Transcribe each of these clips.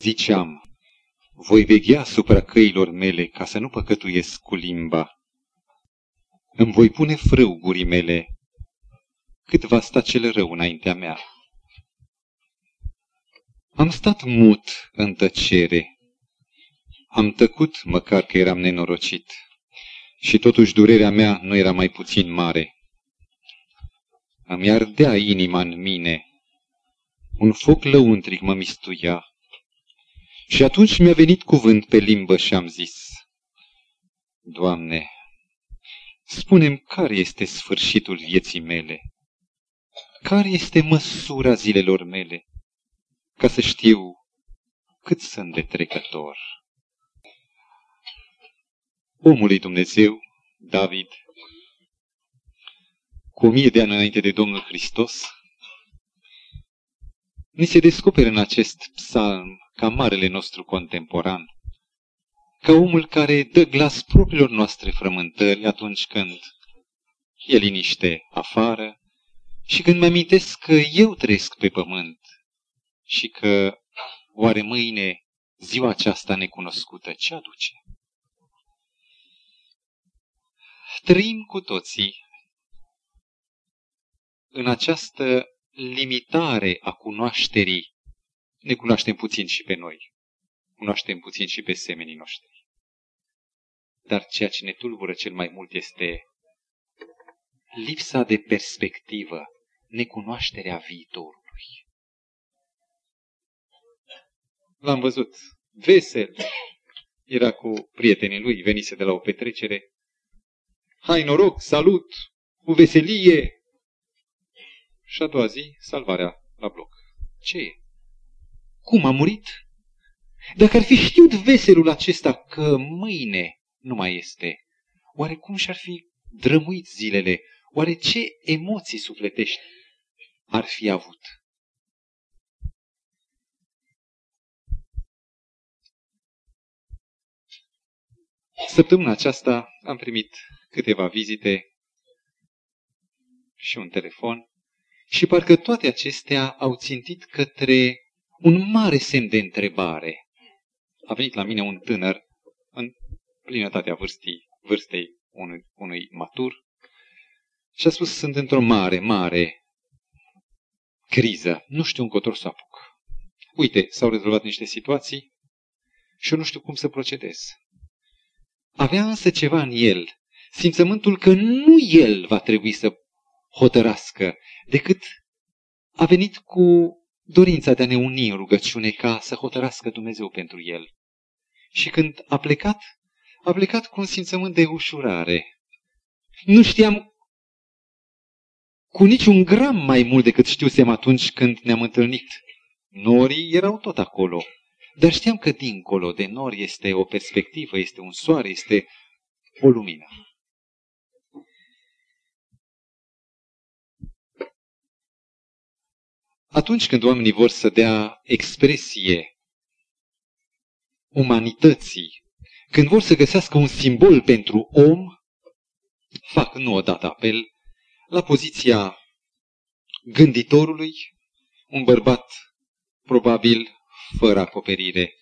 Ziceam, voi veghea asupra căilor mele ca să nu păcătuiesc cu limba. Îmi voi pune frâu gurii mele, cât va sta cel rău înaintea mea. Am stat mut în tăcere. Am tăcut măcar că eram nenorocit. Și totuși durerea mea nu era mai puțin mare. Îmi ardea inima în mine. Un foc lăuntric mă mistuia. Și atunci mi-a venit cuvânt pe limbă și am zis, Doamne, spunem care este sfârșitul vieții mele? Care este măsura zilelor mele? Ca să știu cât sunt de trecător. Omului Dumnezeu, David, cu o mie de ani înainte de Domnul Hristos, ni se descoperă în acest psalm ca marele nostru contemporan, ca omul care dă glas propriilor noastre frământări atunci când e liniște afară și când mi-amintesc că eu trăiesc pe pământ și că oare mâine ziua aceasta necunoscută ce aduce? Trăim cu toții în această limitare a cunoașterii ne cunoaștem puțin și pe noi. Cunoaștem puțin și pe semenii noștri. Dar ceea ce ne tulbură cel mai mult este lipsa de perspectivă, necunoașterea viitorului. L-am văzut vesel, era cu prietenii lui, venise de la o petrecere. Hai noroc, salut, cu veselie! Și a doua zi, salvarea la bloc. Ce e? Cum a murit? Dacă ar fi știut veselul acesta că mâine nu mai este, oare cum și-ar fi drămuit zilele? Oare ce emoții sufletești ar fi avut? Săptămâna aceasta am primit câteva vizite și un telefon și parcă toate acestea au țintit către un mare semn de întrebare. A venit la mine un tânăr în plinătatea vârstii, vârstei unui, unui matur și a spus, sunt într-o mare, mare criză, nu știu încotro să apuc. Uite, s-au rezolvat niște situații și eu nu știu cum să procedez. Avea însă ceva în el, simțământul că nu el va trebui să hotărască, decât a venit cu dorința de a ne uni în rugăciune ca să hotărască Dumnezeu pentru el. Și când a plecat, a plecat cu un simțământ de ușurare. Nu știam cu niciun gram mai mult decât știusem atunci când ne-am întâlnit. Norii erau tot acolo, dar știam că dincolo de nori este o perspectivă, este un soare, este o lumină. Atunci când oamenii vor să dea expresie umanității, când vor să găsească un simbol pentru om, fac nu odată apel la poziția gânditorului, un bărbat probabil fără acoperire,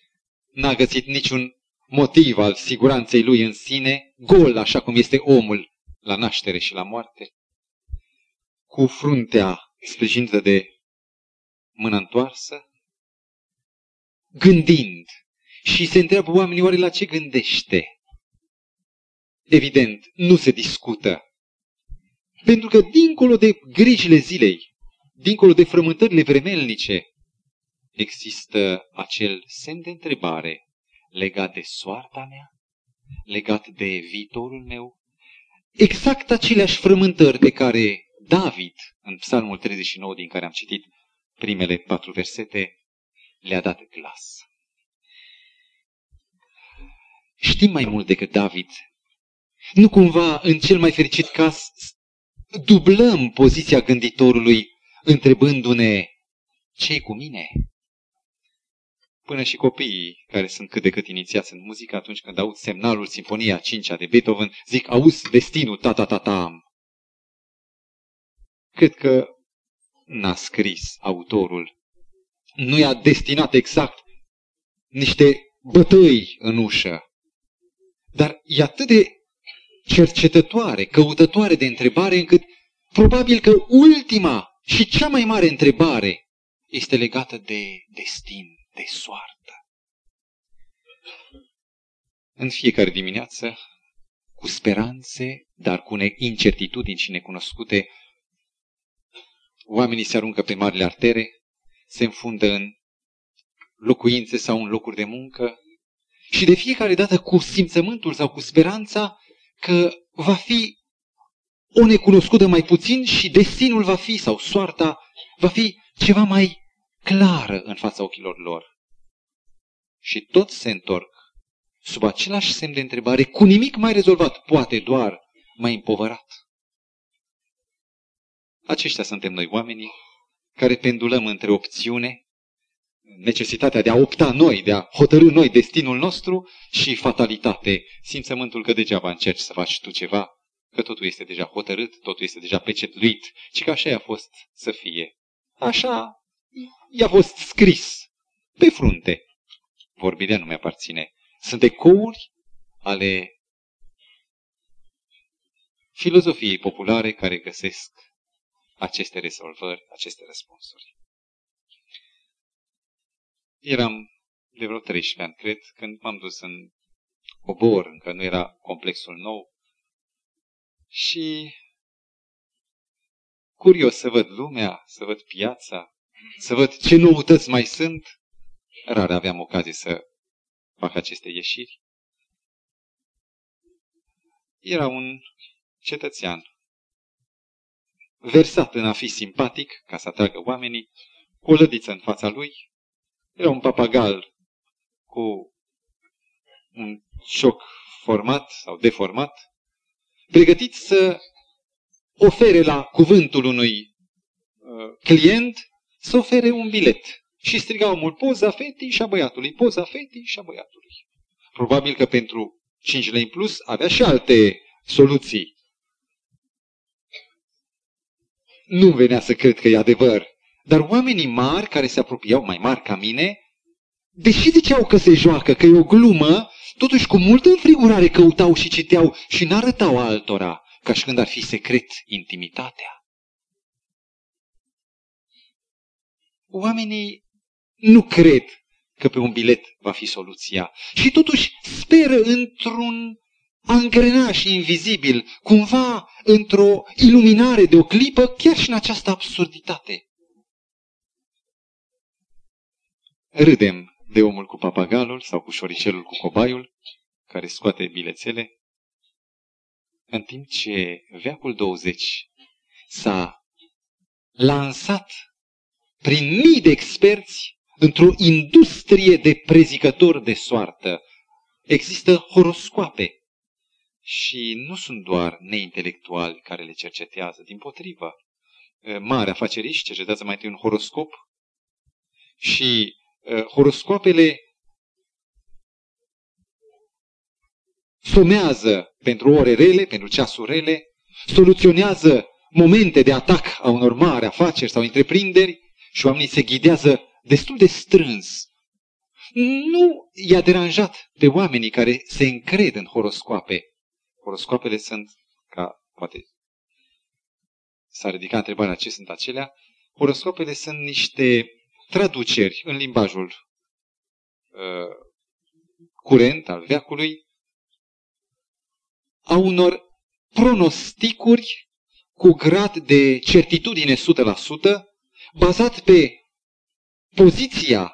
n-a găsit niciun motiv al siguranței lui în sine, gol așa cum este omul la naștere și la moarte, cu fruntea sprijinită de mâna întoarsă, gândind. Și se întreabă oamenii oare la ce gândește. Evident, nu se discută. Pentru că dincolo de grijile zilei, dincolo de frământările vremelnice, există acel semn de întrebare legat de soarta mea, legat de viitorul meu, exact aceleași frământări pe care David, în Psalmul 39 din care am citit, primele patru versete, le-a dat glas. Știm mai mult decât David. Nu cumva, în cel mai fericit caz, dublăm poziția gânditorului întrebându-ne ce cu mine? Până și copiii care sunt cât de cât inițiați în muzică, atunci când aud semnalul Sinfonia 5 de Beethoven, zic, auzi destinul, ta-ta-ta-ta. Cred că n-a scris autorul. Nu i-a destinat exact niște bătăi în ușă. Dar e atât de cercetătoare, căutătoare de întrebare, încât probabil că ultima și cea mai mare întrebare este legată de destin, de soartă. În fiecare dimineață, cu speranțe, dar cu incertitudini și necunoscute, oamenii se aruncă pe marile artere, se înfundă în locuințe sau în locuri de muncă și de fiecare dată cu simțământul sau cu speranța că va fi o necunoscută mai puțin și destinul va fi, sau soarta, va fi ceva mai clară în fața ochilor lor. Și toți se întorc sub același semn de întrebare, cu nimic mai rezolvat, poate doar mai împovărat. Aceștia suntem noi oamenii care pendulăm între opțiune, necesitatea de a opta noi, de a hotărâ noi destinul nostru și fatalitate, simțământul că degeaba încerci să faci tu ceva, că totul este deja hotărât, totul este deja pecetluit, ci că așa a fost să fie. Așa i-a fost scris pe frunte. Vorbirea nu mi-aparține. Sunt ecouri ale filozofiei populare care găsesc aceste rezolvări, aceste răspunsuri. Eram de vreo 13 ani, cred, când m-am dus în obor, încă nu era complexul nou, și curios să văd lumea, să văd piața, să văd ce noutăți mai sunt. Rar aveam ocazie să fac aceste ieșiri. Era un cetățean versat în a fi simpatic, ca să atragă oamenii, cu o lădiță în fața lui. Era un papagal cu un șoc format sau deformat, pregătit să ofere la cuvântul unui uh, client să ofere un bilet. Și striga omul poza fetii și a băiatului, poza fetii și a băiatului. Probabil că pentru 5 lei în plus avea și alte soluții. Nu venea să cred că e adevăr. Dar oamenii mari care se apropiau, mai mari ca mine, deși ziceau că se joacă, că e o glumă, totuși cu multă înfrigurare căutau și citeau și n-arătau altora, ca și când ar fi secret intimitatea. Oamenii nu cred că pe un bilet va fi soluția. Și totuși speră într-un angrenaj invizibil, cumva într-o iluminare de o clipă, chiar și în această absurditate. Râdem de omul cu papagalul sau cu șoricelul cu cobaiul, care scoate bilețele, în timp ce veacul 20 s-a lansat prin mii de experți într-o industrie de prezicători de soartă. Există horoscoape și nu sunt doar neintelectuali care le cercetează, din potrivă. Mari afaceriști cercetează mai întâi un horoscop și uh, horoscopele somează pentru ore rele, pentru ceasuri rele, soluționează momente de atac a unor mari afaceri sau întreprinderi și oamenii se ghidează destul de strâns. Nu i-a deranjat pe oamenii care se încred în horoscoape. Horoscoapele sunt, ca poate s-a ridicat întrebarea ce sunt acelea, horoscoapele sunt niște traduceri în limbajul uh, curent al veacului a unor pronosticuri cu grad de certitudine 100%, bazat pe poziția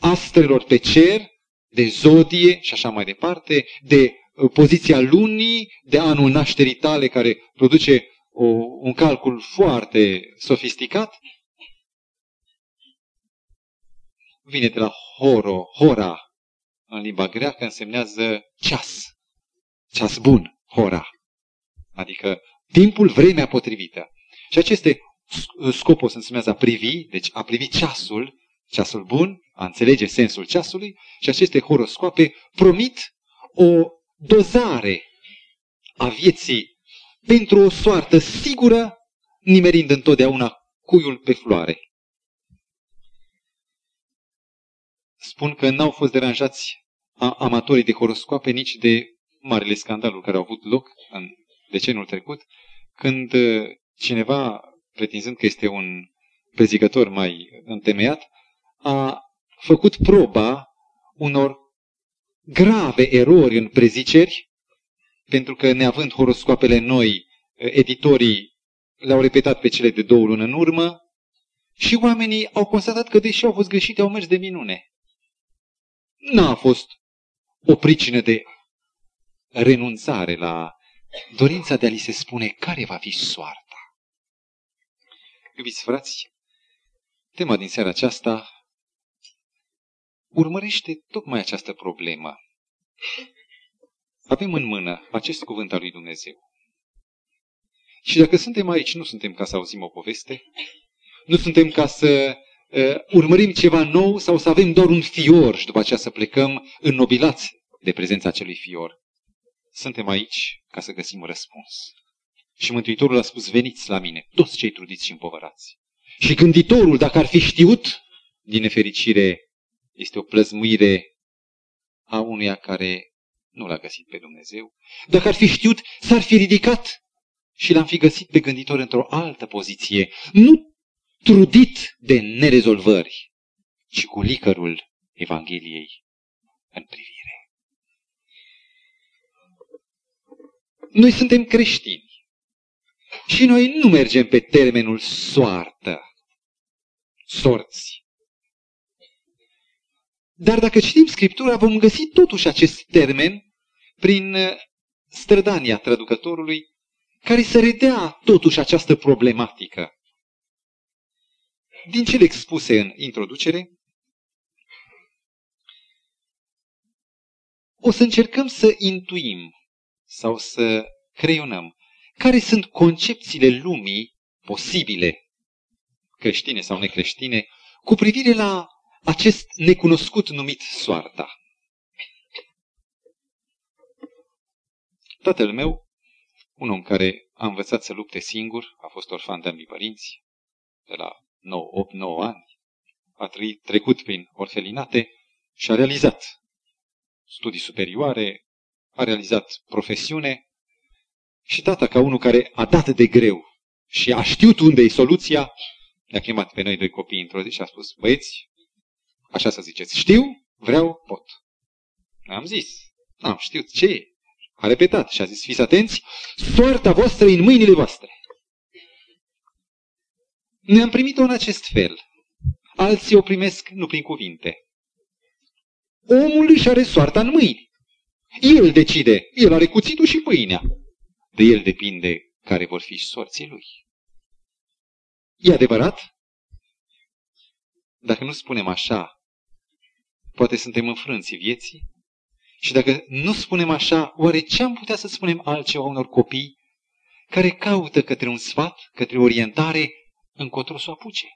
astrelor pe cer, de zodie și așa mai departe, de uh, poziția lunii, de anul nașterii tale care produce o, un calcul foarte sofisticat, vine de la horo, hora, în limba greacă însemnează ceas. Ceas bun, hora. Adică timpul, vremea potrivită. Și aceste scopul se înseamnă a privi, deci a privi ceasul, ceasul bun, a înțelege sensul ceasului și aceste horoscoape promit o dozare a vieții pentru o soartă sigură, nimerind întotdeauna cuiul pe floare. spun că n-au fost deranjați amatorii de horoscoape nici de marile scandaluri care au avut loc în deceniul trecut, când uh, cineva, pretinzând că este un prezigător mai întemeiat, a făcut proba unor grave erori în preziceri, pentru că neavând horoscoapele noi, editorii le-au repetat pe cele de două luni în urmă și oamenii au constatat că, deși au fost greșite, au mers de minune. N-a fost o pricină de renunțare la dorința de a li se spune care va fi soarta. Iubiți frați, tema din seara aceasta urmărește tocmai această problemă. Avem în mână acest cuvânt al lui Dumnezeu. Și dacă suntem aici, nu suntem ca să auzim o poveste, nu suntem ca să uh, urmărim ceva nou sau să avem doar un fior și după aceea să plecăm înnobilați de prezența acelui fior. Suntem aici ca să găsim răspuns. Și Mântuitorul a spus, veniți la mine, toți cei trudiți și împovărați. Și gânditorul, dacă ar fi știut, din nefericire, este o plăzmuire a unuia care nu l-a găsit pe Dumnezeu. Dacă ar fi știut, s-ar fi ridicat și l-am fi găsit pe gânditor într-o altă poziție, nu trudit de nerezolvări, ci cu licărul Evangheliei în privire. Noi suntem creștini și noi nu mergem pe termenul soartă, sorți. Dar dacă citim Scriptura, vom găsi totuși acest termen prin uh, strădania traducătorului, care să redea totuși această problematică. Din cele expuse în introducere, o să încercăm să intuim sau să creionăm care sunt concepțiile lumii posibile, creștine sau necreștine, cu privire la acest necunoscut numit soarta. Tatăl meu, un om care a învățat să lupte singur, a fost orfan de ambii părinți, de la 8-9 ani, a trăit, trecut prin orfelinate și a realizat studii superioare, a realizat profesiune și tata, ca unul care a dat de greu și a știut unde e soluția, ne-a chemat pe noi doi copii într-o zi și a spus, băieți, așa să ziceți, știu, vreau, pot. Am zis, n-am știut ce e. A repetat și a zis, fiți atenți, soarta voastră în mâinile voastre. Ne-am primit-o în acest fel. Alții o primesc nu prin cuvinte. Omul își are soarta în mâini. El decide. El are cuțitul și pâinea. De el depinde care vor fi sorții lui. E adevărat? Dacă nu spunem așa, poate suntem înfrânți vieții? Și dacă nu spunem așa, oare ce am putea să spunem altceva unor copii care caută către un sfat, către orientare, încotro să o apuce?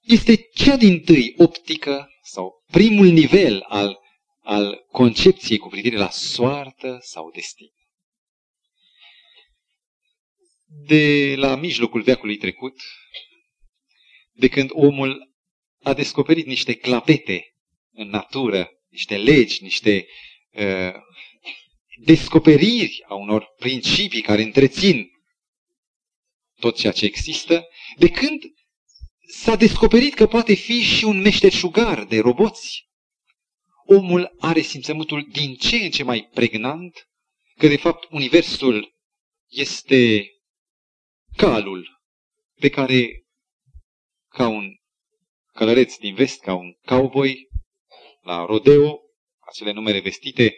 Este cea din tâi optică sau primul nivel al al concepției cu privire la soartă sau destin. De la mijlocul veacului trecut, de când omul a descoperit niște clapete în natură, niște legi, niște uh, descoperiri a unor principii care întrețin tot ceea ce există, de când s-a descoperit că poate fi și un meșteșugar de roboți, omul are simțământul din ce în ce mai pregnant că de fapt universul este calul pe care ca un călăreț din vest, ca un cowboy la rodeo, acele numere vestite,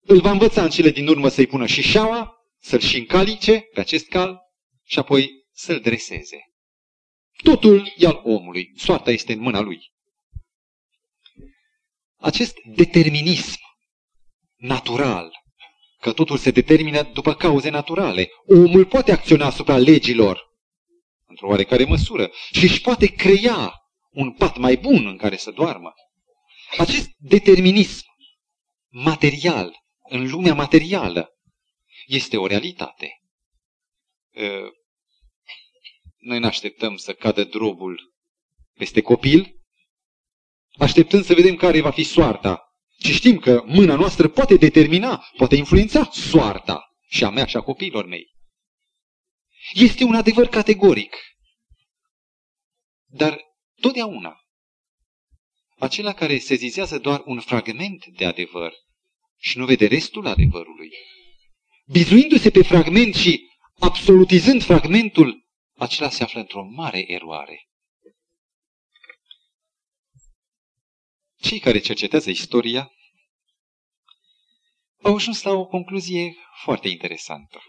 îl va învăța în cele din urmă să-i pună și șaua, să-l și încalice pe acest cal și apoi să-l dreseze. Totul e al omului, soarta este în mâna lui acest determinism natural, că totul se determină după cauze naturale. Omul poate acționa asupra legilor într-o oarecare măsură și își poate crea un pat mai bun în care să doarmă. Acest determinism material, în lumea materială, este o realitate. Noi ne așteptăm să cadă drobul peste copil așteptând să vedem care va fi soarta, ci știm că mâna noastră poate determina, poate influența soarta și a mea și a copiilor mei. Este un adevăr categoric. Dar totdeauna, acela care sezizează doar un fragment de adevăr și nu vede restul adevărului, bizuindu-se pe fragment și absolutizând fragmentul, acela se află într-o mare eroare. Cei care cercetează istoria au ajuns la o concluzie foarte interesantă.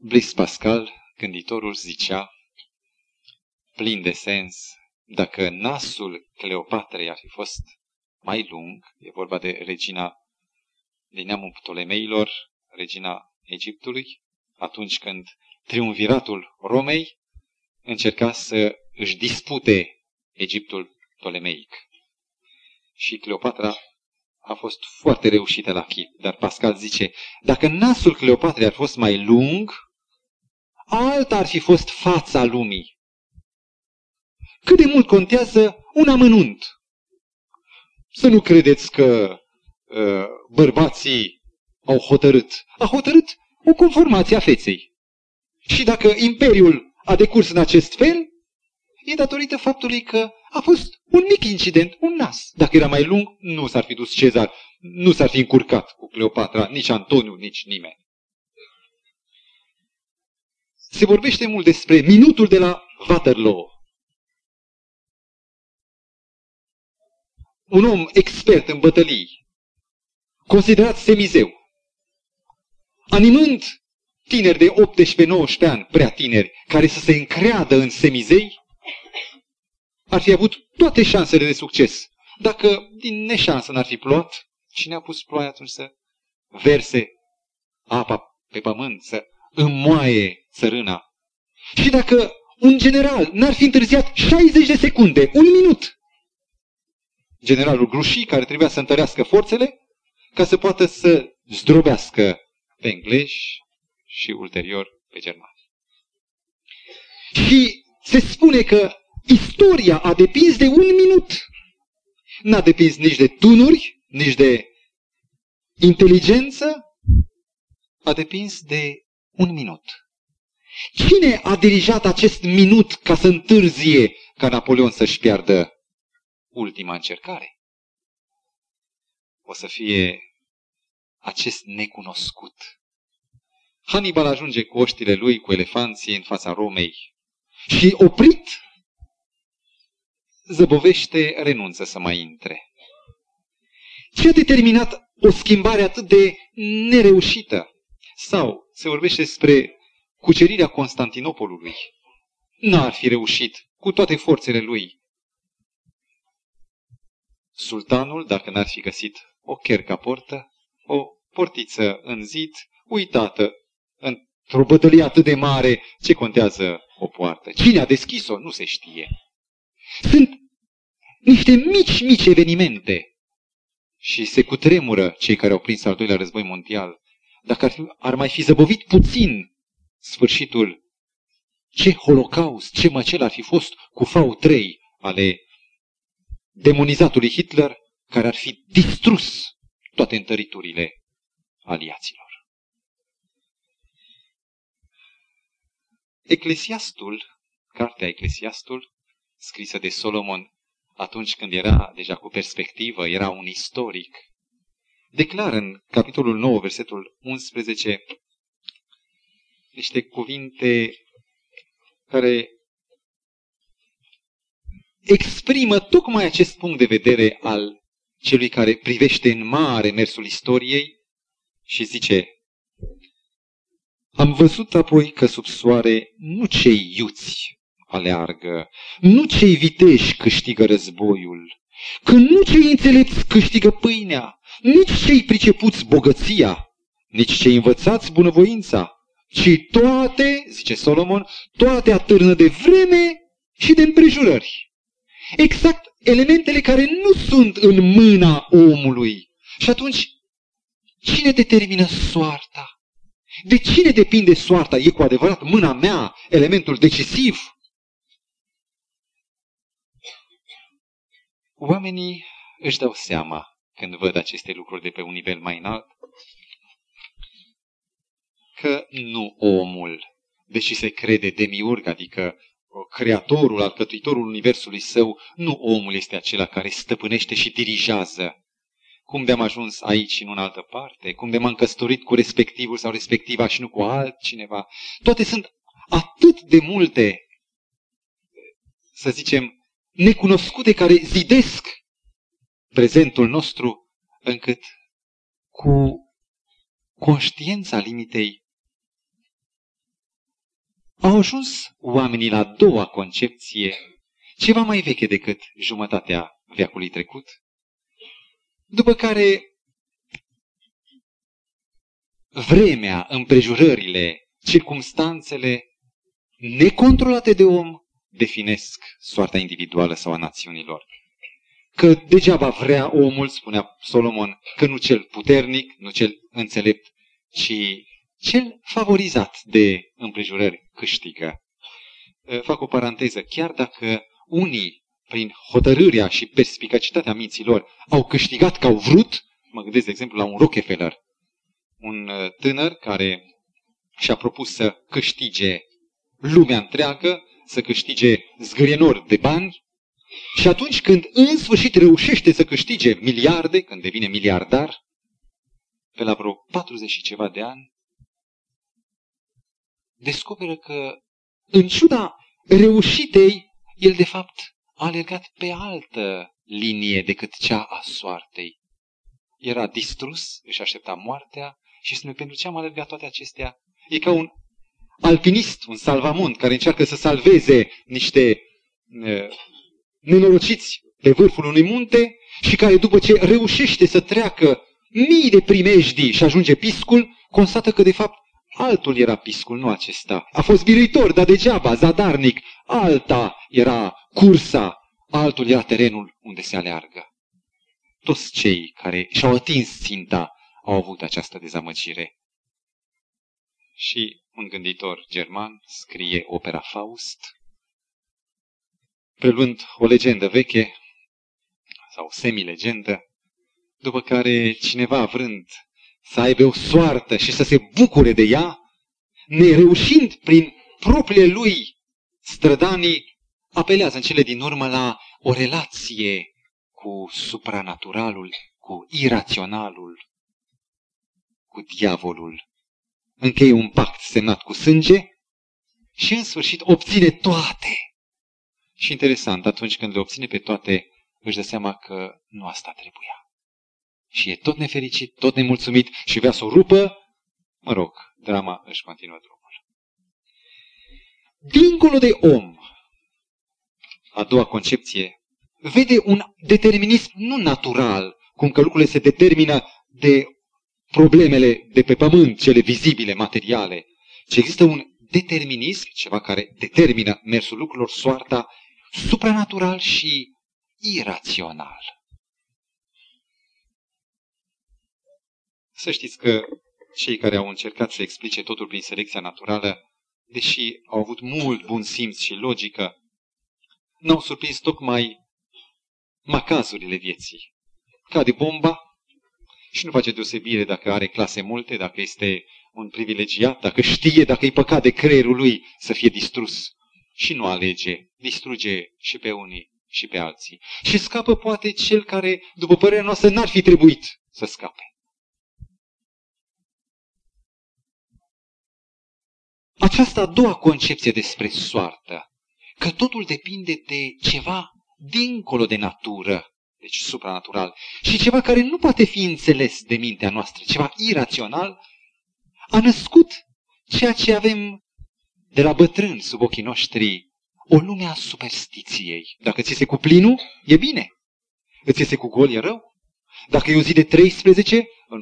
Blaise Pascal, gânditorul, zicea, plin de sens, dacă nasul Cleopatrei ar fi fost mai lung, e vorba de regina din neamul Ptolemeilor, regina Egiptului, atunci când triumviratul Romei încerca să își dispute Egiptul Ptolemeic. Și Cleopatra a fost foarte reușită la chip, dar Pascal zice, dacă nasul Cleopatrei ar fost mai lung, alta ar fi fost fața lumii. Cât de mult contează un amănunt. Să nu credeți că uh, bărbații au hotărât. A hotărât o conformație a feței. Și dacă Imperiul a decurs în acest fel, e datorită faptului că a fost un mic incident, un nas. Dacă era mai lung, nu s-ar fi dus Cezar, nu s-ar fi încurcat cu Cleopatra, nici Antoniu, nici nimeni. Se vorbește mult despre minutul de la Waterloo. Un om expert în bătălii, considerat semizeu, animând tineri de 18-19 ani, prea tineri, care să se încreadă în semizei, ar fi avut toate șansele de succes. Dacă din neșansă n-ar fi plouat, cine a pus ploaia atunci să verse apa pe pământ, să înmoaie țărâna? Și dacă un general n-ar fi întârziat 60 de secunde, un minut, generalul Grușii, care trebuia să întărească forțele, ca să poată să zdrobească pe englezi și ulterior pe germani. Și se spune că istoria a depins de un minut. N-a depins nici de tunuri, nici de inteligență, a depins de un minut. Cine a dirijat acest minut ca să întârzie ca Napoleon să-și piardă ultima încercare? O să fie acest necunoscut. Hannibal ajunge cu oștile lui, cu elefanții în fața Romei și oprit zăbovește, renunță să mai intre. Ce a determinat o schimbare atât de nereușită? Sau se vorbește despre cucerirea Constantinopolului. N-ar fi reușit cu toate forțele lui. Sultanul, dacă n-ar fi găsit o cherca portă, o portiță în zid, uitată într-o bătălie atât de mare, ce contează o poartă? Cine a deschis-o? Nu se știe. Sunt niște mici, mici evenimente. Și se cutremură cei care au prins al doilea război mondial. Dacă ar, fi, ar mai fi zăbovit puțin sfârșitul, ce holocaust, ce măcel ar fi fost cu fau 3 ale demonizatului Hitler, care ar fi distrus toate întăriturile aliaților. Eclesiastul, cartea Eclesiastul, scrisă de Solomon atunci când era deja cu perspectivă, era un istoric, declară în capitolul 9, versetul 11, niște cuvinte care exprimă tocmai acest punct de vedere al celui care privește în mare mersul istoriei și zice Am văzut apoi că sub soare nu cei iuți aleargă, nu cei viteși câștigă războiul, că nu cei înțelepți câștigă pâinea, nici cei pricepuți bogăția, nici cei învățați bunăvoința, ci toate, zice Solomon, toate atârnă de vreme și de împrejurări. Exact elementele care nu sunt în mâna omului. Și atunci, cine determină soarta? De cine depinde soarta? E cu adevărat mâna mea elementul decisiv? Oamenii își dau seama când văd aceste lucruri de pe un nivel mai înalt că nu omul, deși se crede demiurg, adică creatorul, alcătuitorul universului său, nu omul este acela care stăpânește și dirigează. Cum de-am ajuns aici și nu în altă parte, cum de m-am căsătorit cu respectivul sau respectiva și nu cu altcineva. Toate sunt atât de multe, să zicem, necunoscute care zidesc prezentul nostru, încât cu conștiința limitei au ajuns oamenii la a doua concepție, ceva mai veche decât jumătatea veacului trecut, după care vremea, împrejurările, circumstanțele necontrolate de om definesc soarta individuală sau a națiunilor. Că degeaba vrea omul, spunea Solomon, că nu cel puternic, nu cel înțelept, ci cel favorizat de împrejurări câștigă. Fac o paranteză. Chiar dacă unii, prin hotărârea și perspicacitatea minților, au câștigat că au vrut, mă gândesc, de exemplu, la un Rockefeller, un tânăr care și-a propus să câștige lumea întreagă, să câștige zgârienori de bani, și atunci când în sfârșit reușește să câștige miliarde, când devine miliardar, pe la vreo 40 și ceva de ani, descoperă că, în ciuda reușitei, el de fapt a alergat pe altă linie decât cea a soartei. Era distrus, își aștepta moartea și spune, pentru ce am alergat toate acestea? E ca un alpinist, un salvamont, care încearcă să salveze niște uh, nenorociți pe vârful unui munte și care după ce reușește să treacă mii de primejdii și ajunge piscul, constată că de fapt Altul era piscul, nu acesta. A fost biruitor, dar degeaba, zadarnic. Alta era cursa, altul era terenul unde se aleargă. Toți cei care și-au atins ținta au avut această dezamăgire. Și un gânditor german scrie opera Faust, preluând o legendă veche sau semi-legendă, după care cineva vrând să aibă o soartă și să se bucure de ea, nereușind prin propriile lui strădanii, apelează în cele din urmă la o relație cu supranaturalul, cu iraționalul, cu diavolul. Încheie un pact semnat cu sânge și în sfârșit obține toate. Și interesant, atunci când le obține pe toate, își dă seama că nu asta trebuia și e tot nefericit, tot nemulțumit și vrea să o rupă, mă rog, drama își continuă drumul. Dincolo de om, a doua concepție, vede un determinism nu natural, cum că lucrurile se determină de problemele de pe pământ, cele vizibile, materiale, ci există un determinism, ceva care determină mersul lucrurilor, soarta, supranatural și irațional. Să știți că cei care au încercat să explice totul prin selecția naturală, deși au avut mult bun simț și logică, n-au surprins tocmai macazurile vieții. Cade bomba și nu face deosebire dacă are clase multe, dacă este un privilegiat, dacă știe, dacă e păcat de creierul lui să fie distrus. Și nu alege, distruge și pe unii și pe alții. Și scapă poate cel care, după părerea noastră, n-ar fi trebuit să scape. Această a doua concepție despre soartă, că totul depinde de ceva dincolo de natură, deci supranatural, și ceva care nu poate fi înțeles de mintea noastră, ceva irațional, a născut ceea ce avem de la bătrân sub ochii noștri, o lume a superstiției. Dacă ți se cu plinul, e bine. Îți iese cu gol, e rău. Dacă e o zi de 13, în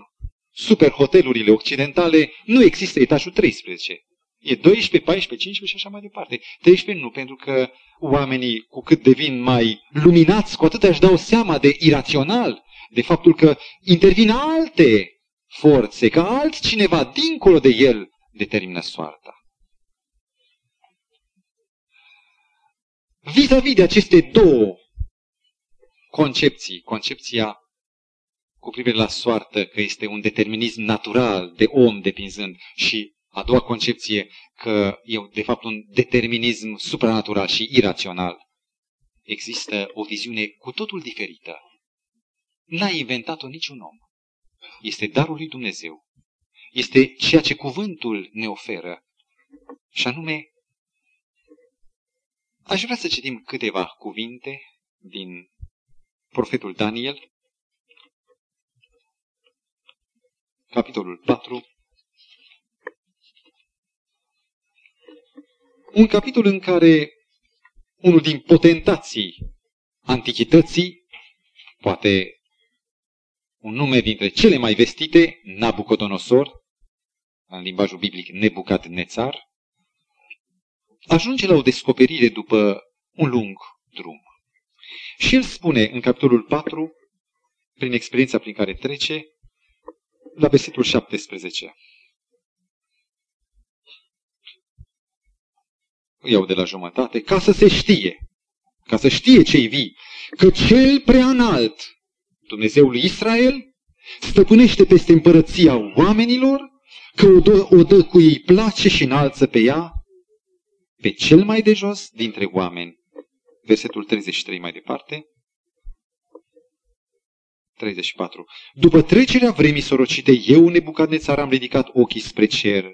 super hotelurile occidentale nu există etajul 13. E 12, 14, 15 și așa mai departe. 13 nu, pentru că oamenii, cu cât devin mai luminați, cu atât își dau seama de irațional, de faptul că intervin alte forțe, că altcineva dincolo de el determină soarta. Vis-a-vis de aceste două concepții. Concepția cu privire la soartă, că este un determinism natural de om depinzând și a doua concepție că e de fapt un determinism supranatural și irațional. Există o viziune cu totul diferită. N-a inventat-o niciun om. Este darul lui Dumnezeu. Este ceea ce cuvântul ne oferă. Și anume, aș vrea să citim câteva cuvinte din profetul Daniel, capitolul 4, un capitol în care unul din potentații antichității, poate un nume dintre cele mai vestite, Nabucodonosor, în limbajul biblic Nebucat Nețar, ajunge la o descoperire după un lung drum. Și el spune în capitolul 4, prin experiența prin care trece, la versetul 17. Iau de la jumătate, ca să se știe, ca să știe cei vii, că cel prea înalt, Dumnezeul Israel, stăpânește peste împărăția oamenilor, că o dă, o dă cu ei place și înalță pe ea, pe cel mai de jos dintre oameni. Versetul 33 mai departe. 34. După trecerea vremii sorocite, eu, Nebucadnețar, am ridicat ochii spre cer.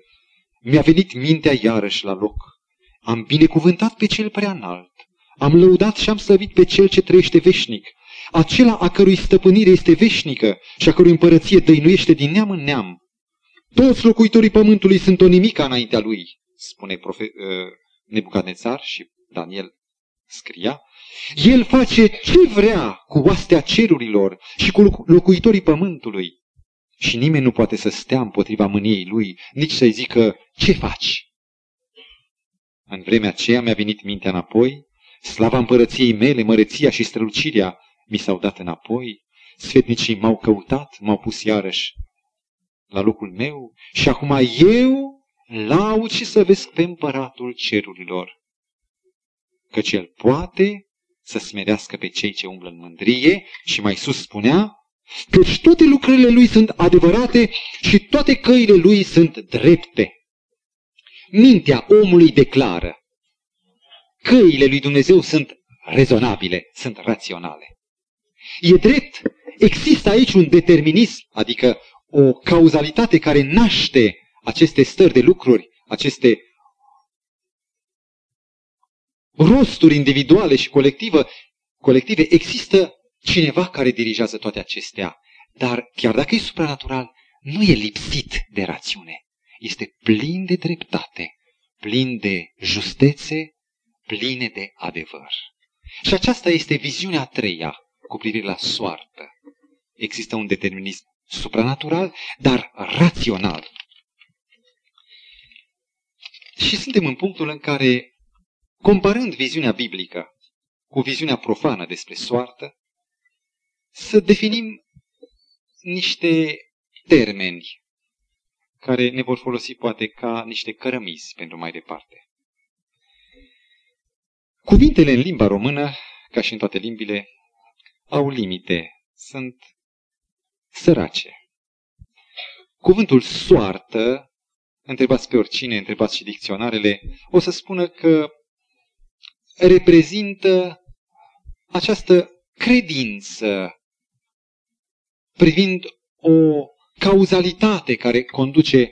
Mi-a venit mintea iarăși la loc. Am binecuvântat pe cel prea înalt. Am lăudat și am slăvit pe cel ce trăiește veșnic. Acela a cărui stăpânire este veșnică și a cărui împărăție dăinuiește din neam în neam. Toți locuitorii pământului sunt o nimica înaintea lui, spune profe- uh, Nebucadnețar și Daniel scria. El face ce vrea cu oastea cerurilor și cu locuitorii pământului. Și nimeni nu poate să stea împotriva mâniei lui, nici să-i zică, ce faci? În vremea aceea mi-a venit mintea înapoi, slava împărăției mele, măreția și strălucirea mi s-au dat înapoi, sfetnicii m-au căutat, m-au pus iarăși la locul meu și acum eu laud și să vezi pe împăratul cerurilor. Căci el poate să smerească pe cei ce umblă în mândrie și mai sus spunea, căci toate lucrurile lui sunt adevărate și toate căile lui sunt drepte. Mintea omului declară. Căile lui Dumnezeu sunt rezonabile, sunt raționale. E drept, există aici un determinism, adică o cauzalitate care naște aceste stări de lucruri, aceste rosturi individuale și colective, colective, există cineva care dirigează toate acestea. Dar chiar dacă e supranatural, nu e lipsit de rațiune este plin de dreptate, plin de justețe, pline de adevăr. Și aceasta este viziunea a treia cu privire la soartă. Există un determinism supranatural, dar rațional. Și suntem în punctul în care, comparând viziunea biblică cu viziunea profană despre soartă, să definim niște termeni care ne vor folosi poate ca niște cărămizi pentru mai departe. Cuvintele în limba română, ca și în toate limbile, au limite, sunt sărace. Cuvântul soartă, întrebați pe oricine, întrebați și dicționarele, o să spună că reprezintă această credință privind o cauzalitate care conduce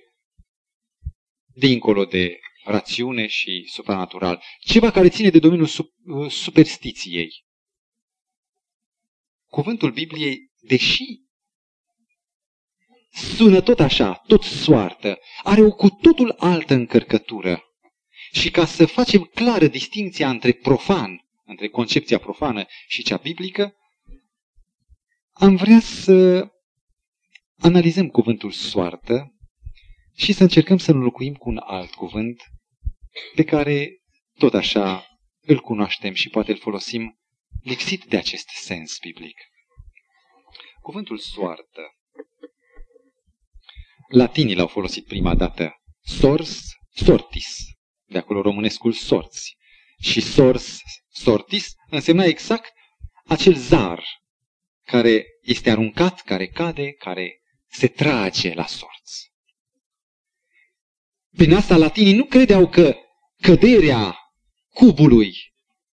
dincolo de rațiune și supranatural. Ceva care ține de domeniul uh, superstiției. Cuvântul Bibliei, deși sună tot așa, tot soartă, are o cu totul altă încărcătură. Și ca să facem clară distinția între profan, între concepția profană și cea biblică, am vrea să analizăm cuvântul soartă și să încercăm să-l înlocuim cu un alt cuvânt pe care tot așa îl cunoaștem și poate îl folosim lipsit de acest sens biblic. Cuvântul soartă. Latinii l-au folosit prima dată sors, sortis, de acolo românescul sorți. Și sors, sortis însemna exact acel zar care este aruncat, care cade, care se trage la sorți. Prin asta latinii nu credeau că căderea cubului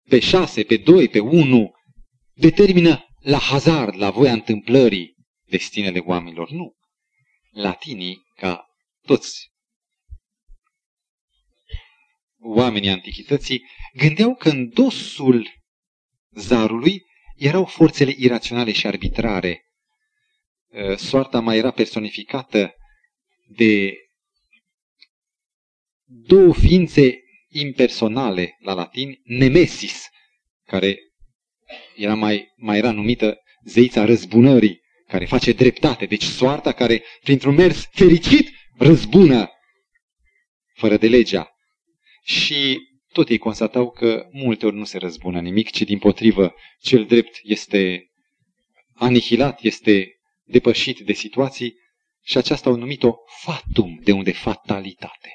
pe șase, pe doi, pe unu, determină la hazard, la voia întâmplării destinele oamenilor. Nu. Latinii, ca toți oamenii antichității, gândeau că în dosul zarului erau forțele iraționale și arbitrare. Uh, soarta mai era personificată de două ființe impersonale la latin, Nemesis, care era mai, mai era numită zeița răzbunării, care face dreptate. Deci soarta care, printr-un mers fericit, răzbună fără de legea. Și tot ei constatau că multe ori nu se răzbună nimic, ci din potrivă cel drept este anihilat, este depășit de situații și aceasta au numit-o fatum, de unde fatalitate.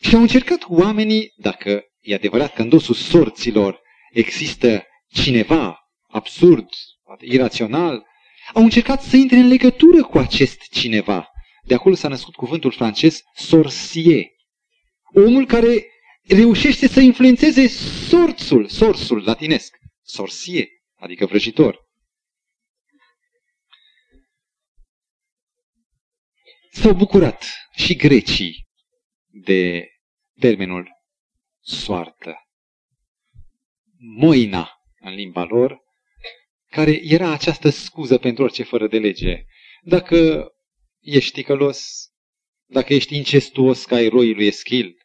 Și au încercat oamenii, dacă e adevărat că în dosul sorților există cineva absurd, irațional, au încercat să intre în legătură cu acest cineva. De acolo s-a născut cuvântul francez sorcier. Omul care reușește să influențeze sorțul, sorsul latinesc, sorcier, adică vrăjitor. S-au bucurat și grecii de termenul soartă. Moina, în limba lor, care era această scuză pentru orice fără de lege. Dacă ești ticălos, dacă ești incestuos ca eroii lui Eschil,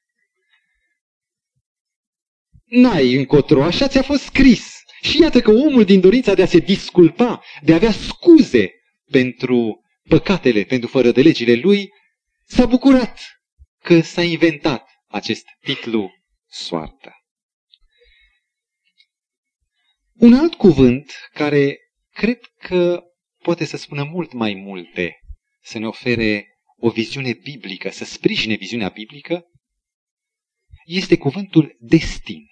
n-ai încotro, așa ți-a fost scris. Și iată că omul din dorința de a se disculpa, de a avea scuze pentru păcatele, pentru fără de legile lui, s-a bucurat că s-a inventat acest titlu soartă. Un alt cuvânt care cred că poate să spună mult mai multe, să ne ofere o viziune biblică, să sprijine viziunea biblică, este cuvântul destin.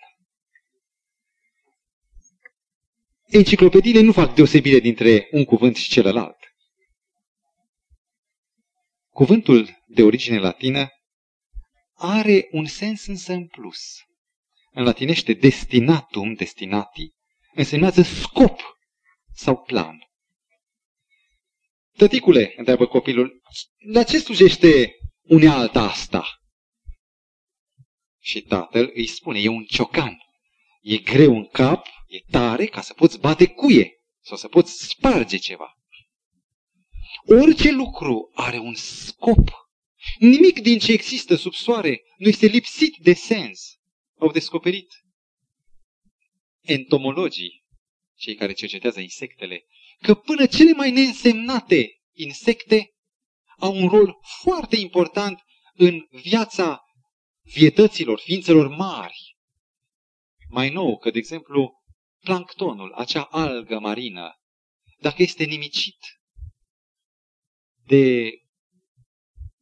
Enciclopediile nu fac deosebire dintre un cuvânt și celălalt. Cuvântul de origine latină are un sens însă în plus. În latinește destinatum, destinati, însemnează scop sau plan. Tăticule, întreabă copilul, la ce slujește unealta asta? Și tatăl îi spune, e un ciocan. E greu în cap, e tare ca să poți bate cuie sau să poți sparge ceva. Orice lucru are un scop. Nimic din ce există sub soare nu este lipsit de sens. Au descoperit entomologii, cei care cercetează insectele, că până cele mai neînsemnate insecte au un rol foarte important în viața vietăților, ființelor mari. Mai nou, că, de exemplu, planctonul, acea algă marină, dacă este nimicit de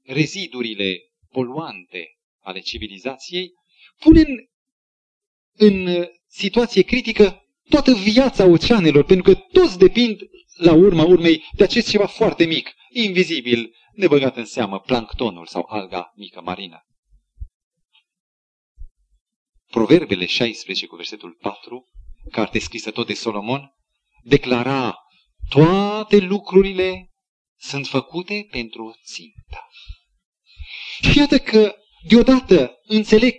rezidurile poluante ale civilizației, pune în, în situație critică toată viața oceanelor, pentru că toți depind la urma urmei de acest ceva foarte mic, invizibil, nebăgat în seamă, planctonul sau alga mică marină. Proverbele 16 cu versetul 4, carte scrisă tot de Solomon, declara toate lucrurile sunt făcute pentru o țintă. Și iată că deodată înțeleg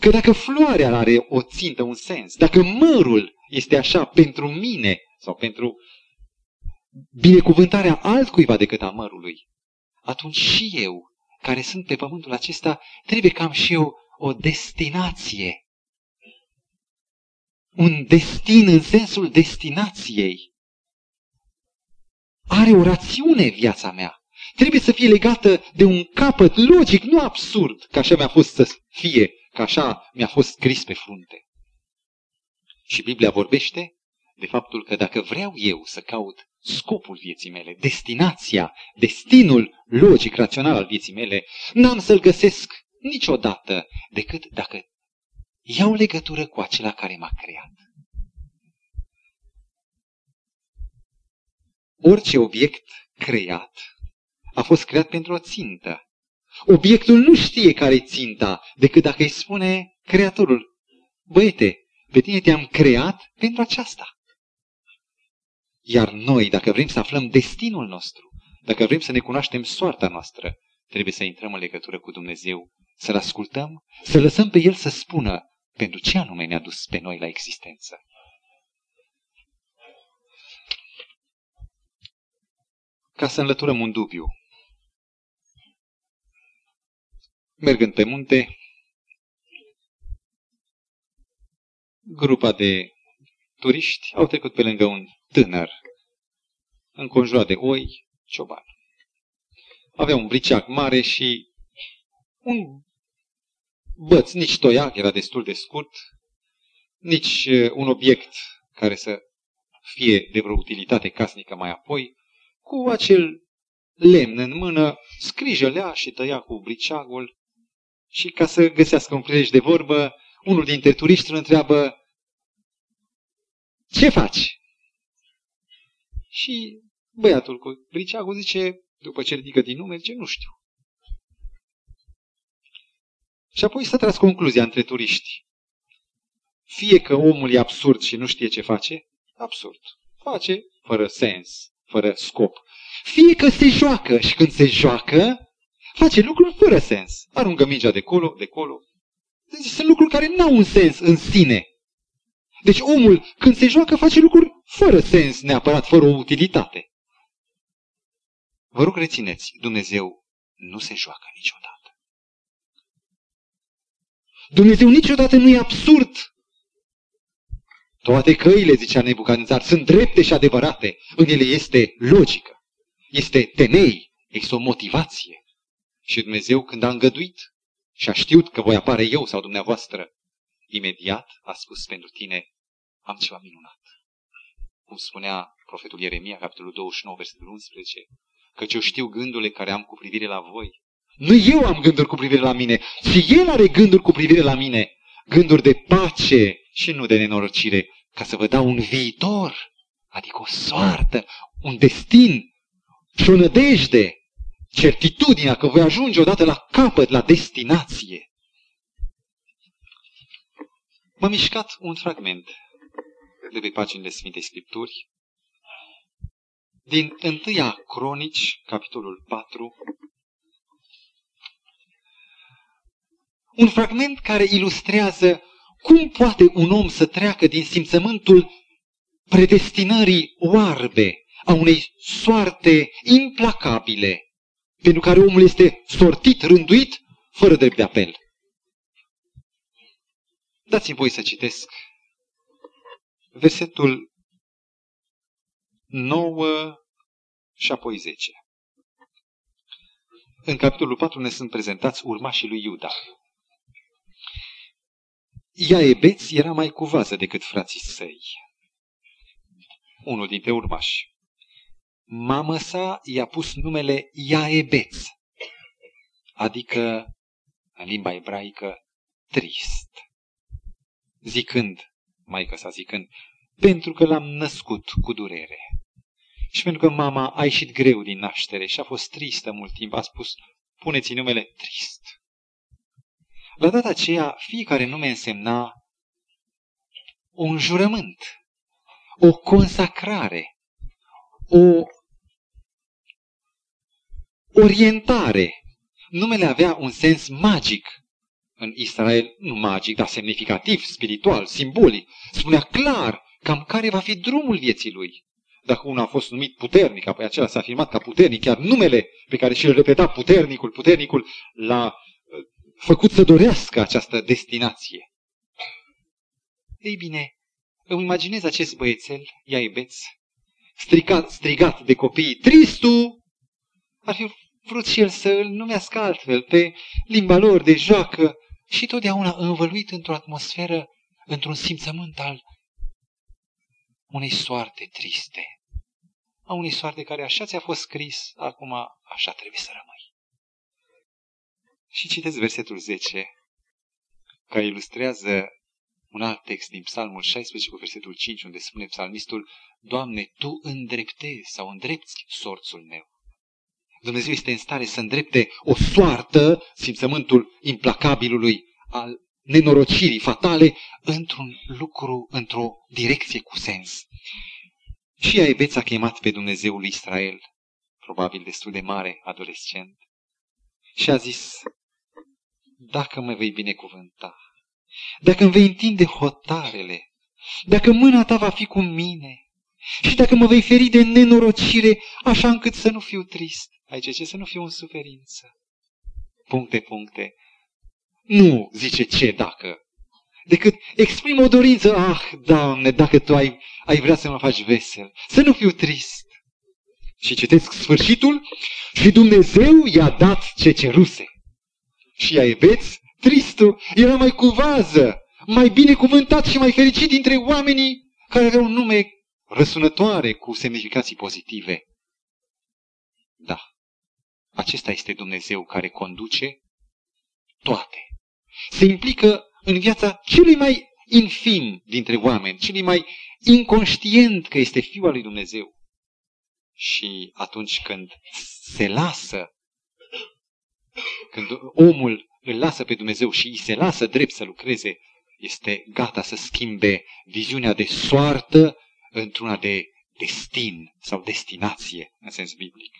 că dacă floarea are o țintă, un sens, dacă mărul este așa pentru mine sau pentru binecuvântarea altcuiva decât a mărului, atunci și eu, care sunt pe pământul acesta, trebuie că am și eu o destinație. Un destin în sensul destinației. Are o rațiune viața mea. Trebuie să fie legată de un capăt logic, nu absurd, ca așa mi-a fost să fie, ca așa mi-a fost scris pe frunte. Și Biblia vorbește de faptul că dacă vreau eu să caut scopul vieții mele, destinația, destinul logic, rațional al vieții mele, n-am să-l găsesc niciodată decât dacă iau legătură cu acela care m-a creat. Orice obiect creat a fost creat pentru o țintă. Obiectul nu știe care e ținta, decât dacă îi spune creatorul, băiete, pe tine te-am creat pentru aceasta. Iar noi, dacă vrem să aflăm destinul nostru, dacă vrem să ne cunoaștem soarta noastră, trebuie să intrăm în legătură cu Dumnezeu, să-L ascultăm, să lăsăm pe El să spună pentru ce anume ne-a dus pe noi la existență. Ca să înlăturăm un dubiu. Mergând pe munte, grupa de turiști au trecut pe lângă un tânăr înconjurat de oi, cioban. Avea un briceac mare și un băț, nici toiac, era destul de scurt, nici uh, un obiect care să fie de vreo utilitate casnică mai apoi, cu acel lemn în mână, scrijălea și tăia cu briceagul și ca să găsească un prilej de vorbă, unul dintre turiști îl întreabă Ce faci? Și băiatul cu briceagul zice, după ce ridică din nume, zice, nu știu. Și apoi să tras concluzia între turiști. Fie că omul e absurd și nu știe ce face, absurd. Face fără sens, fără scop. Fie că se joacă și când se joacă, face lucruri fără sens. Aruncă mingea de colo, de colo. Deci sunt lucruri care nu au un sens în sine. Deci omul, când se joacă, face lucruri fără sens, neapărat fără o utilitate. Vă rog, rețineți, Dumnezeu nu se joacă niciodată. Dumnezeu niciodată nu e absurd. Toate căile, zicea Nebucadnețar, sunt drepte și adevărate. În ele este logică, este temei, este o motivație. Și Dumnezeu, când a îngăduit și a știut că voi apare eu sau dumneavoastră, imediat a spus pentru tine, am ceva minunat. Cum spunea profetul Ieremia, capitolul 29, versetul 11, căci eu știu gândurile care am cu privire la voi. Nu eu am gânduri cu privire la mine, ci El are gânduri cu privire la mine. Gânduri de pace și nu de nenorocire, ca să vă dau un viitor, adică o soartă, un destin și o nădejde, certitudinea că voi ajunge odată la capăt, la destinație. M-a mișcat un fragment de pe paginile Sfintei Scripturi, din 1 Cronici, capitolul 4, un fragment care ilustrează cum poate un om să treacă din simțământul predestinării oarbe a unei soarte implacabile, pentru care omul este sortit, rânduit, fără drept de apel. Dați-mi voi să citesc versetul 9 și apoi 10. În capitolul 4 ne sunt prezentați urmașii lui Iuda. Iaebeț era mai cuvază decât frații săi. Unul dintre urmași. Mama sa i-a pus numele Iaebeț, adică, în limba ebraică, trist. Zicând, maica sa zicând, pentru că l-am născut cu durere. Și pentru că mama a ieșit greu din naștere și a fost tristă mult timp, a spus, puneți numele trist. La data aceea, fiecare nume însemna un jurământ, o consacrare, o orientare. Numele avea un sens magic în Israel, nu magic, dar semnificativ, spiritual, simbolic. Spunea clar cam care va fi drumul vieții lui. Dacă unul a fost numit puternic, apoi acela s-a afirmat ca puternic, chiar numele pe care și-l repeta puternicul, puternicul, l-a făcut să dorească această destinație. Ei bine, îmi imaginez acest băiețel, iaibeț, strigat, strigat de copiii, Tristu, ar fi vrut și el să îl numească altfel, pe limba lor de joacă și totdeauna învăluit într-o atmosferă, într-un simțământ al unei soarte triste, a unei soarte care așa ți-a fost scris, acum așa trebuie să rămâi. Și citeți versetul 10. care ilustrează un alt text din Psalmul 16 cu versetul 5, unde spune psalmistul, Doamne, Tu îndreptezi sau îndrepți sorțul meu. Dumnezeu este în stare să îndrepte o soartă, simțământul implacabilului al nenorocirii fatale, într-un lucru, într-o direcție cu sens. Și Aebeț a chemat pe Dumnezeul Israel, probabil destul de mare, adolescent, și a zis, dacă mă vei binecuvânta, dacă îmi vei întinde hotarele, dacă mâna ta va fi cu mine și dacă mă vei feri de nenorocire, așa încât să nu fiu trist. Aici ce? Să nu fiu în suferință. Puncte, puncte. Nu zice ce dacă, decât exprimă o dorință. Ah, Doamne, dacă Tu ai, ai vrea să mă faci vesel, să nu fiu trist. Și citesc sfârșitul. Și Dumnezeu i-a dat ce ceruse. Și ea eveți, tristul, era mai cu vază, mai binecuvântat și mai fericit dintre oamenii care aveau nume răsunătoare cu semnificații pozitive. Da, acesta este Dumnezeu care conduce toate. Se implică în viața celui mai infim dintre oameni, celui mai inconștient că este Fiul al lui Dumnezeu. Și atunci când se lasă, când omul îl lasă pe Dumnezeu și îi se lasă drept să lucreze, este gata să schimbe viziunea de soartă într-una de destin sau destinație, în sens biblic.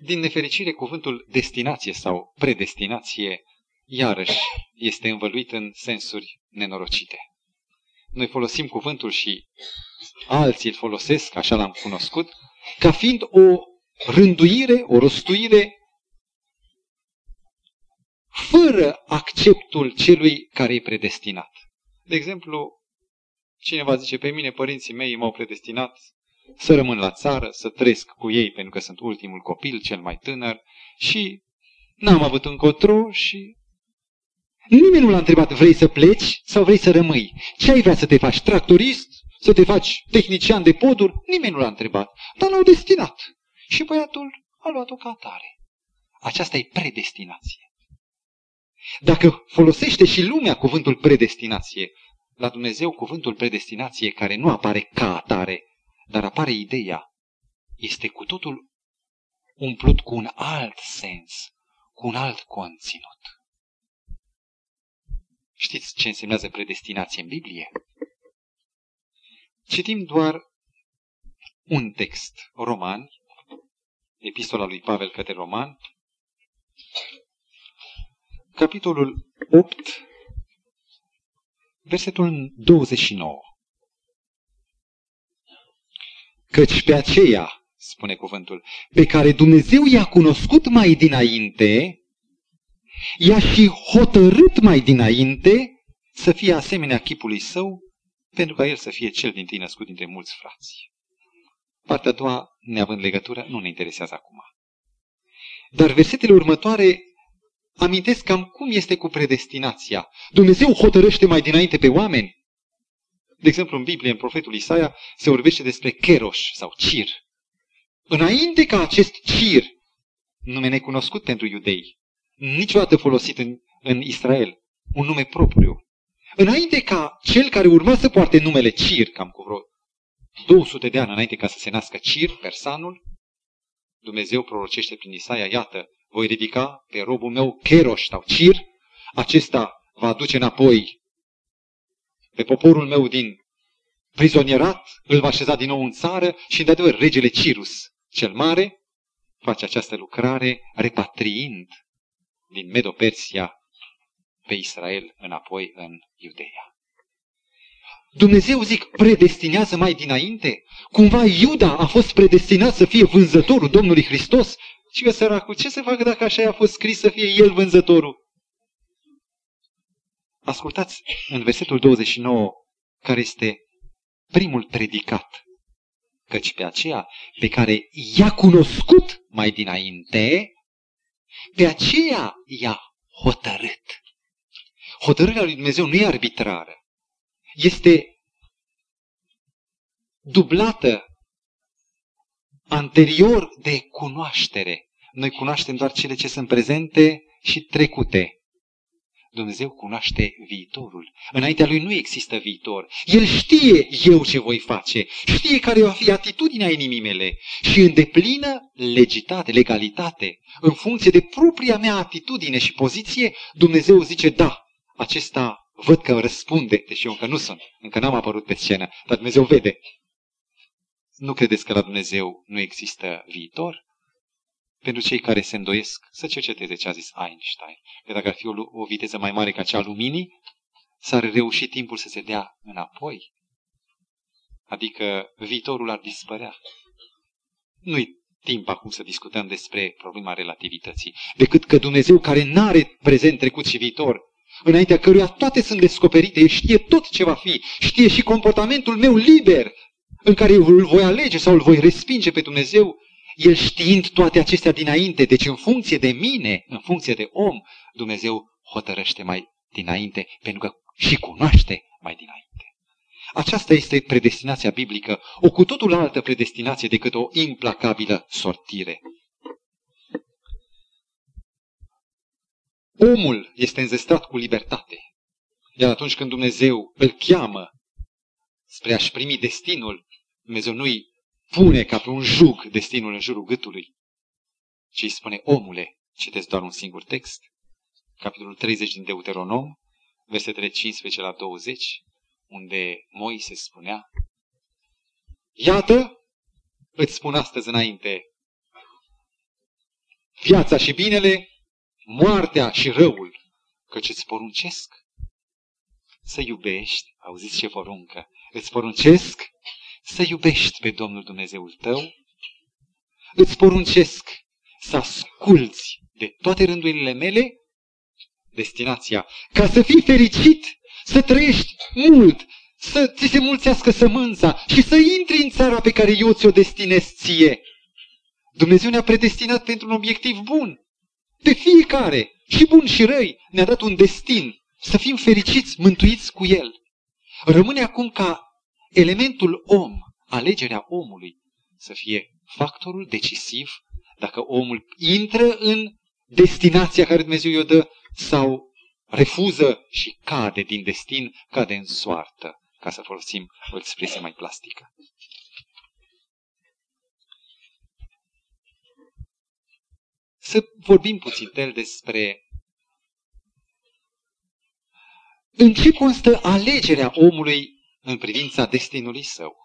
Din nefericire, cuvântul destinație sau predestinație, iarăși, este învăluit în sensuri nenorocite. Noi folosim cuvântul și alții îl folosesc, așa l-am cunoscut, ca fiind o rânduire, o rostuire fără acceptul celui care e predestinat. De exemplu, cineva zice, pe mine părinții mei m-au predestinat să rămân la țară, să trăiesc cu ei pentru că sunt ultimul copil, cel mai tânăr și n-am avut încotro și nimeni nu l-a întrebat vrei să pleci sau vrei să rămâi. Ce ai vrea să te faci? Tractorist? Să te faci tehnician de poduri? Nimeni nu l-a întrebat, dar l-au destinat. Și băiatul a luat-o ca atare. Aceasta e predestinație. Dacă folosește și lumea cuvântul predestinație, la Dumnezeu cuvântul predestinație care nu apare ca atare, dar apare ideea, este cu totul umplut cu un alt sens, cu un alt conținut. Știți ce însemnează predestinație în Biblie? Citim doar un text, Roman, epistola lui Pavel către Roman, capitolul 8, versetul 29. Căci pe aceea, spune cuvântul, pe care Dumnezeu i-a cunoscut mai dinainte, i-a și hotărât mai dinainte să fie asemenea chipului său, pentru ca el să fie cel din tine născut dintre mulți frați. Partea a doua, neavând legătură, nu ne interesează acum. Dar versetele următoare amintesc cam cum este cu predestinația. Dumnezeu hotărăște mai dinainte pe oameni. De exemplu, în Biblie, în profetul Isaia, se vorbește despre Keroș sau Cir. Înainte ca acest Cir, nume necunoscut pentru iudei, niciodată folosit în, în Israel, un nume propriu, înainte ca cel care urma să poarte numele Cir, cam cu vreo 200 de ani înainte ca să se nască Cir, persanul, Dumnezeu prorocește prin Isaia, iată, voi ridica pe robul meu Keroș sau Cir, acesta va aduce înapoi pe poporul meu din prizonierat, îl va așeza din nou în țară și, de adevăr, regele Cirus, cel mare, face această lucrare repatriind din Medo-Persia pe Israel înapoi în Iudeea. Dumnezeu, zic, predestinează mai dinainte? Cumva Iuda a fost predestinat să fie vânzătorul Domnului Hristos? Și că săracul, ce să facă dacă așa a fost scris să fie el vânzătorul? Ascultați în versetul 29, care este primul predicat. Căci pe aceea pe care i-a cunoscut mai dinainte, pe aceea i-a hotărât. Hotărârea lui Dumnezeu nu e arbitrară. Este dublată anterior de cunoaștere. Noi cunoaștem doar cele ce sunt prezente și trecute. Dumnezeu cunoaște viitorul. Înaintea lui nu există viitor. El știe eu ce voi face, știe care va fi atitudinea inimii mele și în deplină legitate, legalitate, în funcție de propria mea atitudine și poziție, Dumnezeu zice da, acesta văd că răspunde, deși eu încă nu sunt, încă n-am apărut pe scenă, dar Dumnezeu vede. Nu credeți că la Dumnezeu nu există viitor? Pentru cei care se îndoiesc, să cerceteze ce a zis Einstein. Că dacă ar fi o, o viteză mai mare ca cea a luminii, s-ar reuși timpul să se dea înapoi. Adică viitorul ar dispărea. Nu-i timp acum să discutăm despre problema relativității, decât că Dumnezeu care n-are prezent, trecut și viitor, înaintea căruia toate sunt descoperite, El știe tot ce va fi, știe și comportamentul meu liber, în care eu îl voi alege sau îl voi respinge pe Dumnezeu, el știind toate acestea dinainte, deci în funcție de mine, în funcție de om, Dumnezeu hotărăște mai dinainte, pentru că și cunoaște mai dinainte. Aceasta este predestinația biblică, o cu totul altă predestinație decât o implacabilă sortire. Omul este înzestrat cu libertate. Iar atunci când Dumnezeu îl cheamă spre a-și primi destinul, Dumnezeu nu-i pune ca pe un jug destinul în jurul gâtului, ci îi spune, omule, citesc doar un singur text, capitolul 30 din Deuteronom, versetele 15 la 20, unde Moise spunea, Iată, îți spun astăzi înainte, viața și binele, moartea și răul, căci îți poruncesc să iubești, auziți ce poruncă, îți poruncesc să iubești pe Domnul Dumnezeul tău, îți poruncesc să asculți de toate rândurile mele destinația, ca să fii fericit, să trăiești mult, să ți se mulțească sămânța și să intri în țara pe care eu ți-o destinez ție. Dumnezeu ne-a predestinat pentru un obiectiv bun. De fiecare, și bun și răi, ne-a dat un destin să fim fericiți, mântuiți cu el. Rămâne acum ca elementul om, alegerea omului, să fie factorul decisiv dacă omul intră în destinația care Dumnezeu i-o dă sau refuză și cade din destin, cade în soartă, ca să folosim o expresie mai plastică. Să vorbim puțin despre în ce constă alegerea omului în privința destinului său.